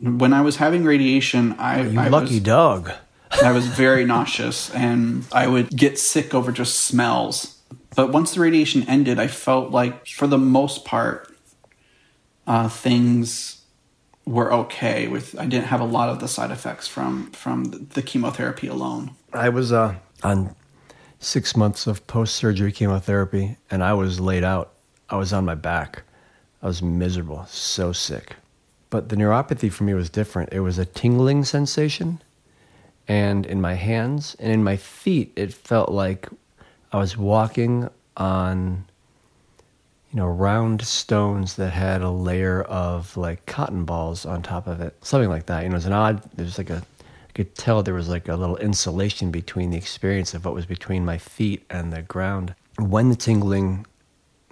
when I was having radiation, I you I lucky was, dog. I was very nauseous, and I would get sick over just smells. But once the radiation ended, I felt like, for the most part, uh, things were okay. With I didn't have a lot of the side effects from from the chemotherapy alone. I was uh, on six months of post surgery chemotherapy, and I was laid out. I was on my back. I was miserable, so sick. But the neuropathy for me was different. It was a tingling sensation, and in my hands and in my feet, it felt like I was walking on, you know, round stones that had a layer of like cotton balls on top of it, something like that. You know, it's an odd. There's like a, could tell there was like a little insulation between the experience of what was between my feet and the ground. When the tingling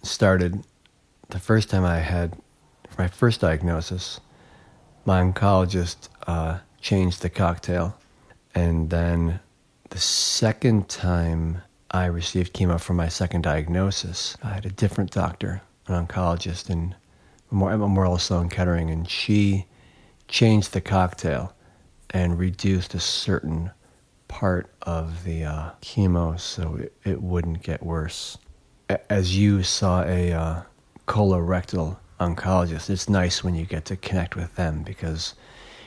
started, the first time I had my first diagnosis, my oncologist uh, changed the cocktail. And then the second time I received chemo for my second diagnosis, I had a different doctor, an oncologist in Memorial Sloan Kettering, and she changed the cocktail and reduced a certain part of the uh, chemo so it, it wouldn't get worse. a- as you saw a uh, colorectal oncologist, it's nice when you get to connect with them because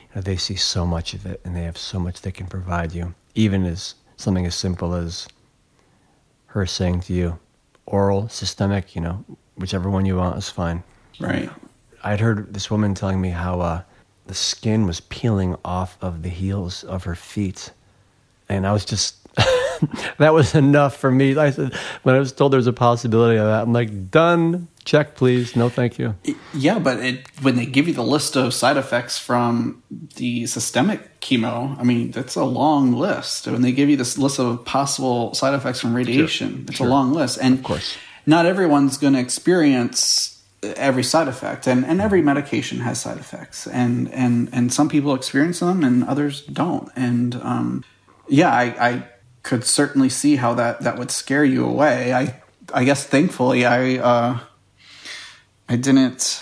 you know, they see so much of it and they have so much they can provide you, even as something as simple as her saying to you, oral, systemic, you know, whichever one you want is fine. Right. I'd heard this woman telling me how uh, the skin was peeling off of the heels of her feet. And I was just, that was enough for me. I said, when I was told there was a possibility of that, I'm like, done, check, please. No, thank you. Yeah, but it, when they give you the list of side effects from the systemic chemo, I mean, that's a long list. When they give you this list of possible side effects from radiation, sure. it's sure. a long list. And of course, not everyone's going to experience every side effect and, and every medication has side effects and, and, and some people experience them and others don't. And, um, yeah, I, I could certainly see how that, that would scare you away. I, I guess thankfully I, uh, I didn't,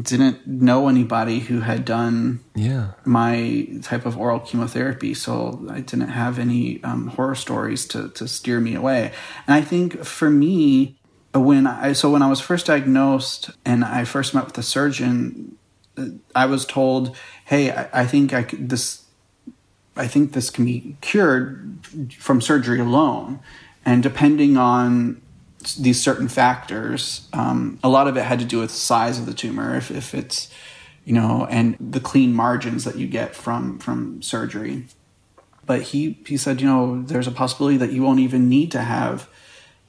didn't know anybody who had done yeah my type of oral chemotherapy so i didn't have any um, horror stories to, to steer me away and i think for me when I so when I was first diagnosed and I first met with the surgeon, I was told, "Hey, I, I think I could, this, I think this can be cured from surgery alone, and depending on these certain factors, um, a lot of it had to do with the size of the tumor. If if it's you know, and the clean margins that you get from from surgery." But he he said, you know, there's a possibility that you won't even need to have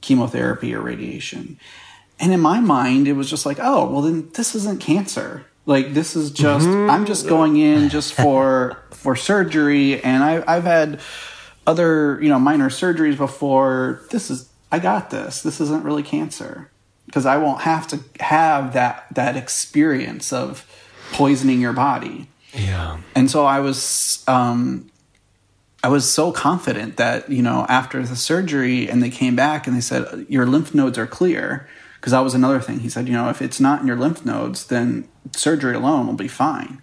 chemotherapy or radiation. And in my mind, it was just like, oh, well, then this isn't cancer. Like this is just mm-hmm. I'm just going in just for for surgery, and I, I've had other you know minor surgeries before. This is I got this. This isn't really cancer because I won't have to have that that experience of poisoning your body. Yeah. And so I was um, I was so confident that, you know, after the surgery and they came back and they said, your lymph nodes are clear. Because that was another thing. He said, you know, if it's not in your lymph nodes, then surgery alone will be fine.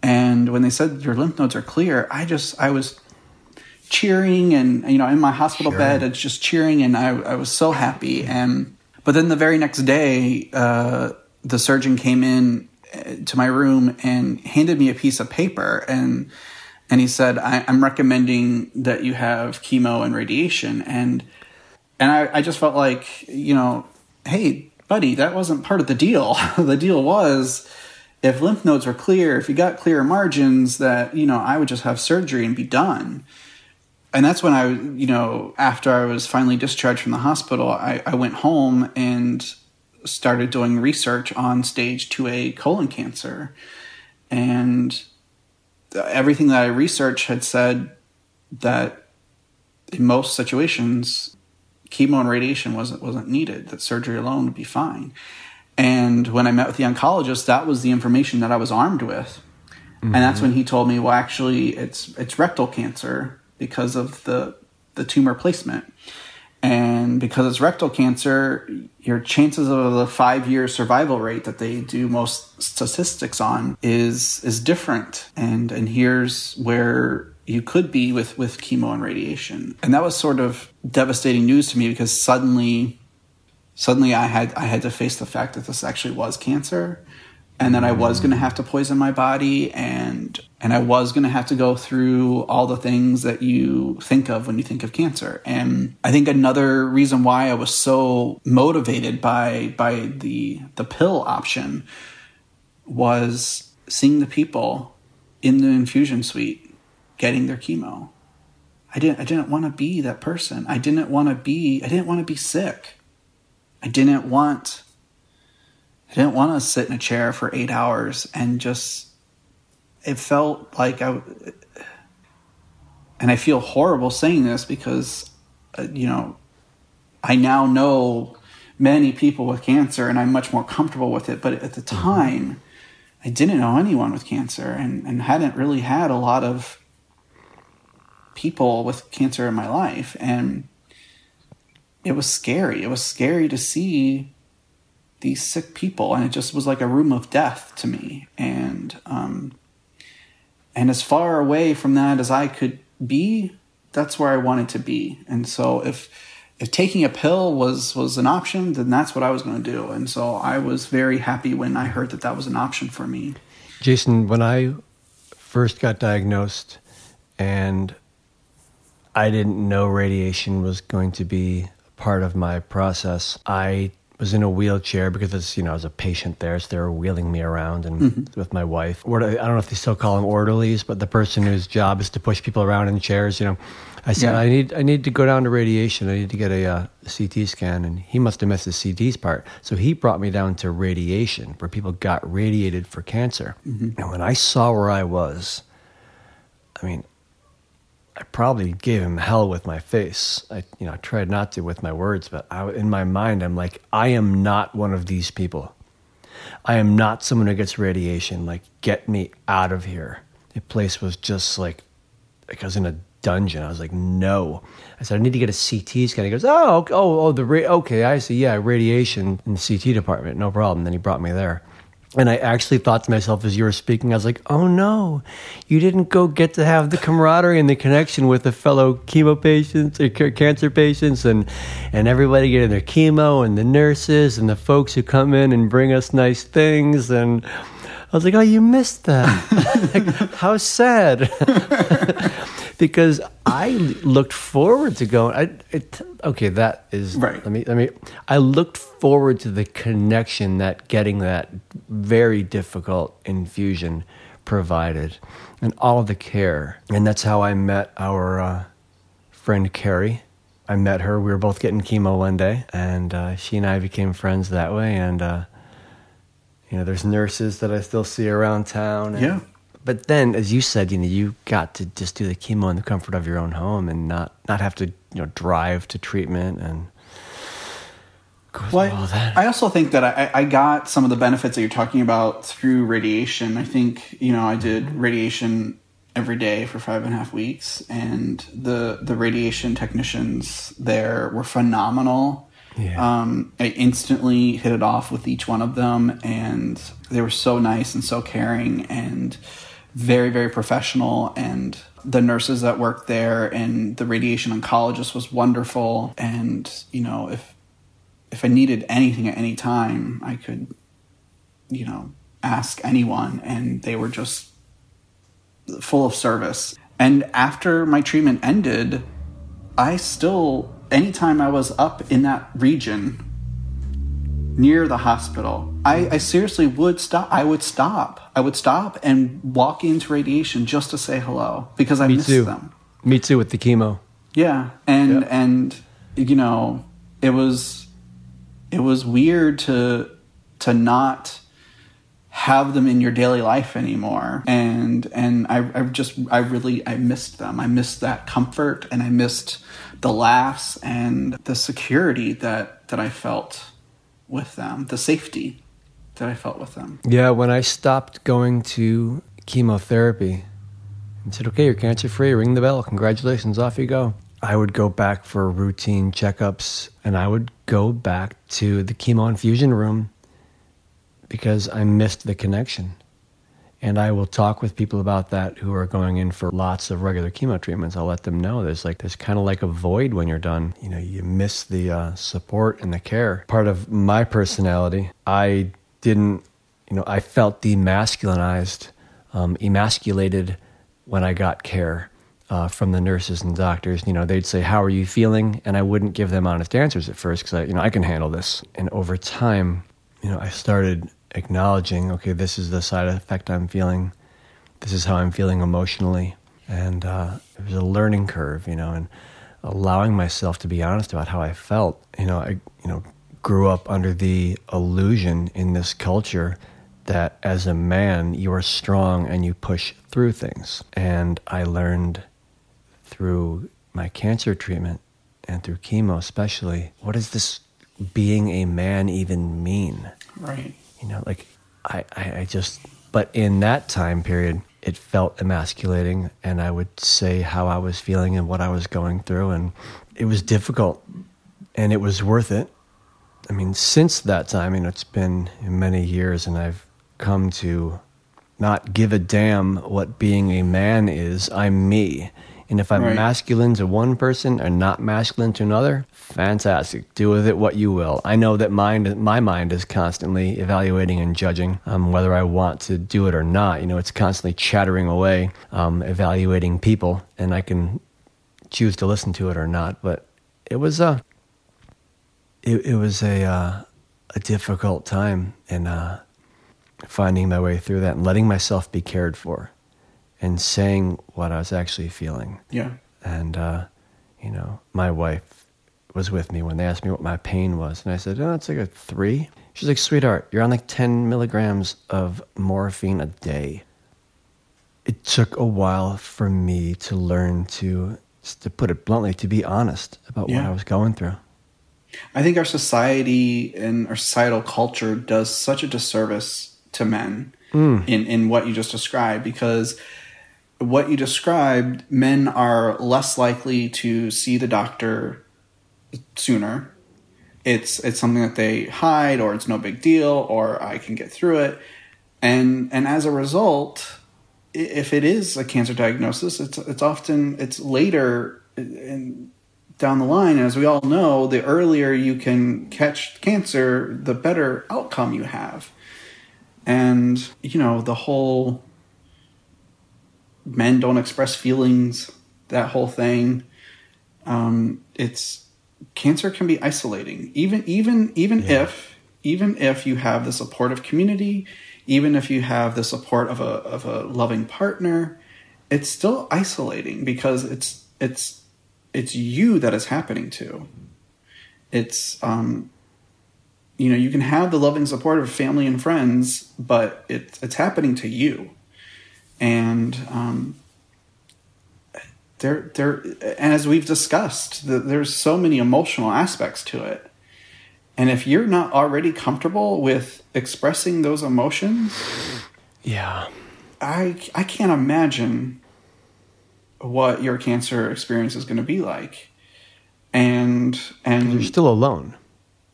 And when they said your lymph nodes are clear, I just, I was cheering and, you know, in my hospital sure. bed, it's just cheering and I, I was so happy. And, but then the very next day, uh, the surgeon came in uh, to my room and handed me a piece of paper and and he said, I, am recommending that you have chemo and radiation. And and I, I just felt like, you know, hey, buddy, that wasn't part of the deal. the deal was if lymph nodes were clear, if you got clear margins, that, you know, I would just have surgery and be done. And that's when I, you know, after I was finally discharged from the hospital, I, I went home and started doing research on stage 2A colon cancer. And everything that I researched had said that in most situations, chemo and radiation wasn't wasn't needed. That surgery alone would be fine. And when I met with the oncologist, that was the information that I was armed with. Mm-hmm. And that's when he told me, well, actually, it's it's rectal cancer because of the the tumor placement. And because it's rectal cancer, your chances of the five year survival rate that they do most statistics on is is different. And and here's where you could be with, with chemo and radiation. And that was sort of devastating news to me because suddenly suddenly I had I had to face the fact that this actually was cancer and then I was going to have to poison my body and and I was going to have to go through all the things that you think of when you think of cancer. And I think another reason why I was so motivated by by the the pill option was seeing the people in the infusion suite getting their chemo. I didn't I didn't want to be that person. I didn't want to be I didn't want to be sick. I didn't want I didn't want to sit in a chair for eight hours and just, it felt like I, and I feel horrible saying this because, uh, you know, I now know many people with cancer and I'm much more comfortable with it. But at the mm-hmm. time, I didn't know anyone with cancer and, and hadn't really had a lot of people with cancer in my life. And it was scary. It was scary to see these sick people, and it just was like a room of death to me. And um, and as far away from that as I could be, that's where I wanted to be. And so if if taking a pill was was an option, then that's what I was going to do. And so I was very happy when I heard that that was an option for me. Jason, when I first got diagnosed and I didn't know radiation was going to be part of my process, I was in a wheelchair because it's you know as a patient there, so they were wheeling me around and mm-hmm. with my wife. Or I don't know if they still call them orderlies, but the person whose job is to push people around in chairs. You know, I said yeah. I need I need to go down to radiation. I need to get a uh, CT scan, and he must have missed the CT's part. So he brought me down to radiation, where people got radiated for cancer. Mm-hmm. And when I saw where I was, I mean, I probably gave him hell with my face. I, you know, I tried not to with my words, but I, in my mind, I'm like, I am not one of these people. I am not someone who gets radiation. Like, get me out of here. The place was just like, like I was in a dungeon. I was like, no. I said, I need to get a CT scan. He goes, oh, oh, oh, the ra- okay, I see. Yeah, radiation in the CT department, no problem. Then he brought me there. And I actually thought to myself as you were speaking, I was like, oh no, you didn't go get to have the camaraderie and the connection with the fellow chemo patients uh, or cancer patients and, and everybody getting their chemo and the nurses and the folks who come in and bring us nice things. And I was like, oh, you missed that. like, how sad. because I looked forward to going. I, it, okay, that is right. Let me let me. I looked forward to the connection that getting that very difficult infusion provided, and all the care, and that's how I met our uh, friend Carrie. I met her. We were both getting chemo one day, and uh, she and I became friends that way. And uh, you know, there's nurses that I still see around town. And, yeah but then, as you said, you know, you got to just do the chemo in the comfort of your own home and not not have to, you know, drive to treatment and. Well, I also think that I, I got some of the benefits that you're talking about through radiation. I think you know I did radiation every day for five and a half weeks, and the the radiation technicians there were phenomenal. Yeah. Um, I instantly hit it off with each one of them, and they were so nice and so caring, and very very professional and the nurses that worked there and the radiation oncologist was wonderful. And you know if if i needed anything at any time i could you know ask anyone and they were just full of service. And after my treatment ended i still anytime i was up in that region near the hospital, I, I, seriously would stop. I would stop. I would stop and walk into radiation just to say hello because I Me too. them. Me too with the chemo. Yeah, and and you know it was it was weird to to not have them in your daily life anymore and and I, I just i really i missed them i missed that comfort and i missed the laughs and the security that that i felt with them, the safety that I felt with them. Yeah, when I stopped going to chemotherapy and said, okay, you're cancer free, ring the bell, congratulations, off you go. I would go back for routine checkups and I would go back to the chemo infusion room because I missed the connection. And I will talk with people about that who are going in for lots of regular chemo treatments. I'll let them know there's like there's kind of like a void when you're done. You know, you miss the uh, support and the care. Part of my personality, I didn't, you know, I felt demasculinized, um, emasculated when I got care. Uh, from the nurses and doctors, you know, they'd say, "How are you feeling?" and I wouldn't give them honest answers at first because I, you know, I can handle this. And over time, you know, I started acknowledging, okay, this is the side effect I'm feeling. This is how I'm feeling emotionally. And uh, it was a learning curve, you know, and allowing myself to be honest about how I felt. You know, I, you know, grew up under the illusion in this culture that as a man, you are strong and you push through things. And I learned through my cancer treatment and through chemo, especially, what does this being a man even mean? Right you know, like I, I, I just, but in that time period, it felt emasculating, and I would say how I was feeling and what I was going through, and it was difficult, and it was worth it. I mean, since that time, you know, it's been many years, and I've come to not give a damn what being a man is. I'm me. And if I'm Right. masculine to one person and not masculine to another, fantastic. Do with it what you will. I know that mind, my mind is constantly evaluating and judging um, whether I want to do it or not. You know, it's constantly chattering away, um, evaluating people, and I can choose to listen to it or not. But it was a, it, it was a, uh, a difficult time and uh, finding my way through that and letting myself be cared for and saying what I was actually feeling. Yeah. And, uh, you know, my wife was with me when they asked me what my pain was. And I said, oh, it's like a three. She's like, sweetheart, you're on like 10 milligrams of morphine a day. It took a while for me to learn to, to put it bluntly, to be honest about what I was going through. I think our society and our societal culture does such a disservice to men in, in what you just described because what you described, men are less likely to see the doctor sooner. It's it's something that they hide or it's no big deal or I can get through it. And and as a result, if it is a cancer diagnosis, it's it's often it's later down the line. As we all know, the earlier you can catch cancer, the better outcome you have. And you know the whole men don't express feelings, that whole thing. Um, it's cancer can be isolating, even even even Yeah. if even if you have the supportive community, even if you have the support of a of a loving partner, it's still isolating because it's it's it's you that is happening to. It's um, you know you can have the loving support of family and friends, but it's it's happening to you, and um, there there and as we've discussed, the, there's so many emotional aspects to it. And if you're not already comfortable with expressing those emotions, Yeah. I I can't imagine what your cancer experience is going to be like. And and You're still alone.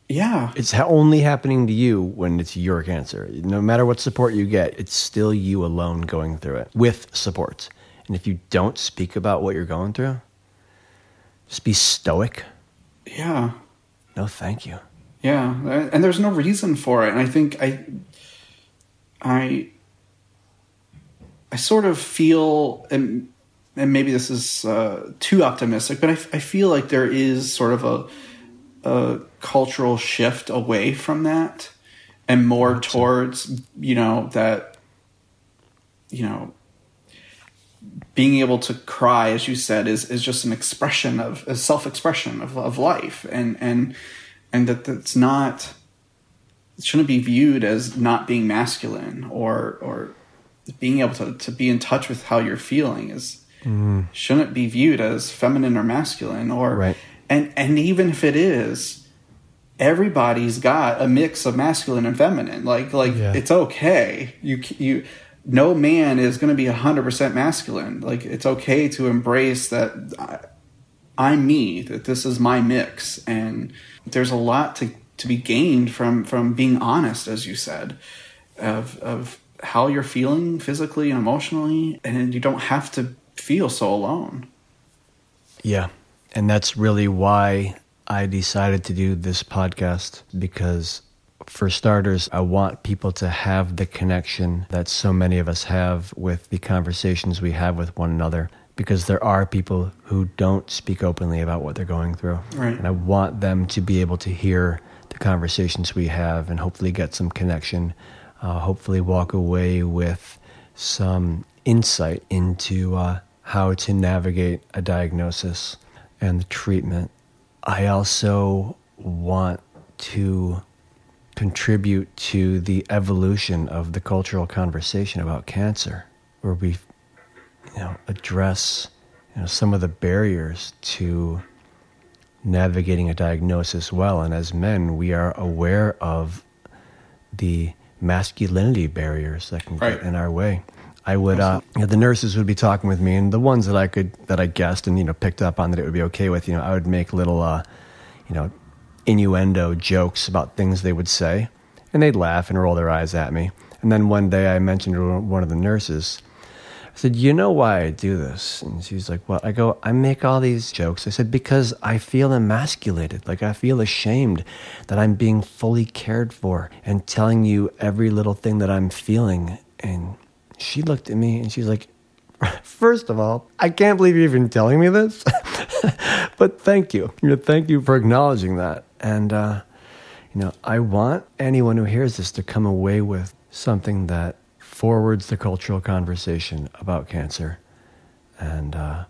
Yeah, It's ha- only happening to you when it's your cancer. No matter what support you get, it's still you alone going through it with support. And if you don't speak about what you're going through, just be stoic. yeah, No, thank you. yeah, and there's no reason for it. And I think I I I sort of feel and and maybe this is uh, too optimistic, but I, I feel like there is sort of a a cultural shift away from that and more towards you know that you know being able to cry as you said is is just an expression of a self-expression of, of life. And and and that that's not it shouldn't be viewed as not being masculine or or being able to, to be in touch with how you're feeling is mm-hmm. shouldn't be viewed as feminine or masculine or Right. And and even if it is everybody's got a mix of masculine and feminine. Like like Yeah. it's okay. You you no man is going to be 100% masculine. Like it's okay to embrace that I, I'm me that this is my mix. And there's a lot to to be gained from from being honest as you said of of how you're feeling physically and emotionally. And you don't have to feel so alone. Yeah. And that's really why I decided to do this podcast because, for starters, I want people to have the connection that so many of us have with the conversations we have with one another. Because there are people who don't speak openly about what they're going through. Right. And I want them to be able to hear the conversations we have and hopefully get some connection, uh, hopefully walk away with some insight into uh, how to navigate a diagnosis and the treatment. I also want to contribute to the evolution of the cultural conversation about cancer, where we, you know, address you know some of the barriers to navigating a diagnosis well. And as men, we are aware of the masculinity barriers that can Right. get in our way. I would, uh, you know, the nurses would be talking with me, and the ones that I could, that I guessed and you know picked up on that it would be okay with, you know, I would make little, uh, you know, innuendo jokes about things they would say, and they'd laugh and roll their eyes at me. And then one day I mentioned to one of the nurses, I said, You know why I do this? And she's like, Well, I go, I make all these jokes. I said, Because I feel emasculated. Like I feel ashamed that I'm being fully cared for and telling you every little thing that I'm feeling. And she looked at me and she's like, First of all, I can't believe you're even telling me this. but thank you. Thank you for acknowledging that. And, uh, you know, I want anyone who hears this to come away with something that forwards the cultural conversation about cancer and uh,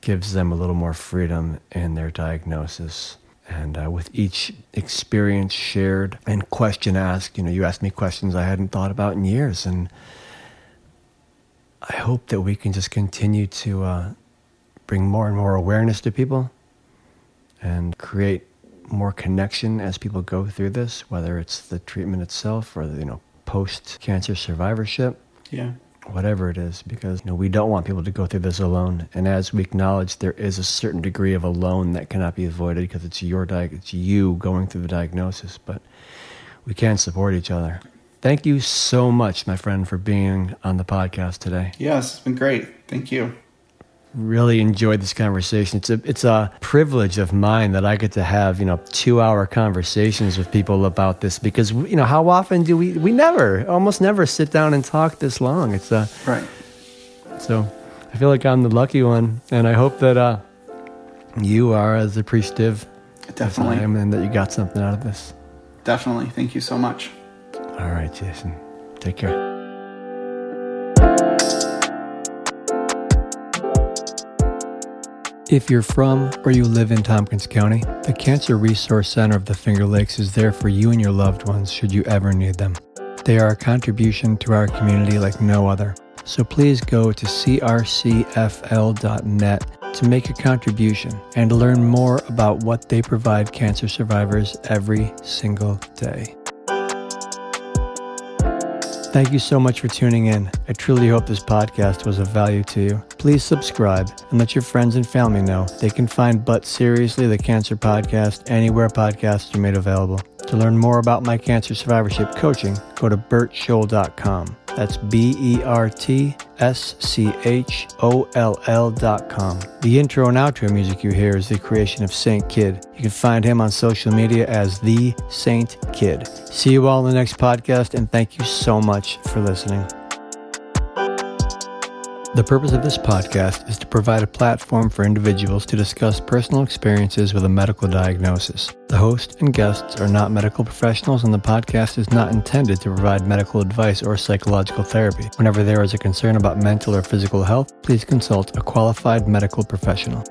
gives them a little more freedom in their diagnosis. And uh, with each experience shared and question asked, you know, you asked me questions I hadn't thought about in years. And I hope that we can just continue to uh, bring more and more awareness to people and create more connection as people go through this, whether it's the treatment itself or the, you know, post cancer survivorship. Yeah. Whatever it is, because you know, we don't want people to go through this alone. And as we acknowledge, there is a certain degree of alone that cannot be avoided because it's your di- it's you going through the diagnosis. But we can support each other. Thank you so much, my friend, for being on the podcast today. Yes, it's been great. Thank you really enjoyed this conversation. It's a it's a privilege of mine that I get to have you know two hour conversations with people about this because you know how often do we we never almost never sit down and talk this long. It's a right. So I feel like I'm the lucky one, and I hope that uh, you are as appreciative Definitely. as I am, and that you got something out of this. Definitely. Thank you so much. All right, Jason. Take care. If you're from or you live in Tompkins County, the Cancer Resource Center of the Finger Lakes is there for you and your loved ones should you ever need them. They are a contribution to our community like no other. So please go to crcfl.net to make a contribution and learn more about what they provide cancer survivors every single day. Thank you so much for tuning in. I truly hope this podcast was of value to you. Please subscribe and let your friends and family know they can find But Seriously the Cancer Podcast anywhere podcasts are made available. To learn more about my cancer survivorship coaching, go to bertscholl.com. That's B E R T S C H O L L dot com. The intro and outro music you hear is the creation of Saint Kid. You can find him on social media as The Saint Kid. See you all in the next podcast, and thank you so much for listening. The purpose of this podcast is to provide a platform for individuals to discuss personal experiences with a medical diagnosis. The host and guests are not medical professionals, and the podcast is not intended to provide medical advice or psychological therapy. Whenever there is a concern about mental or physical health, please consult a qualified medical professional.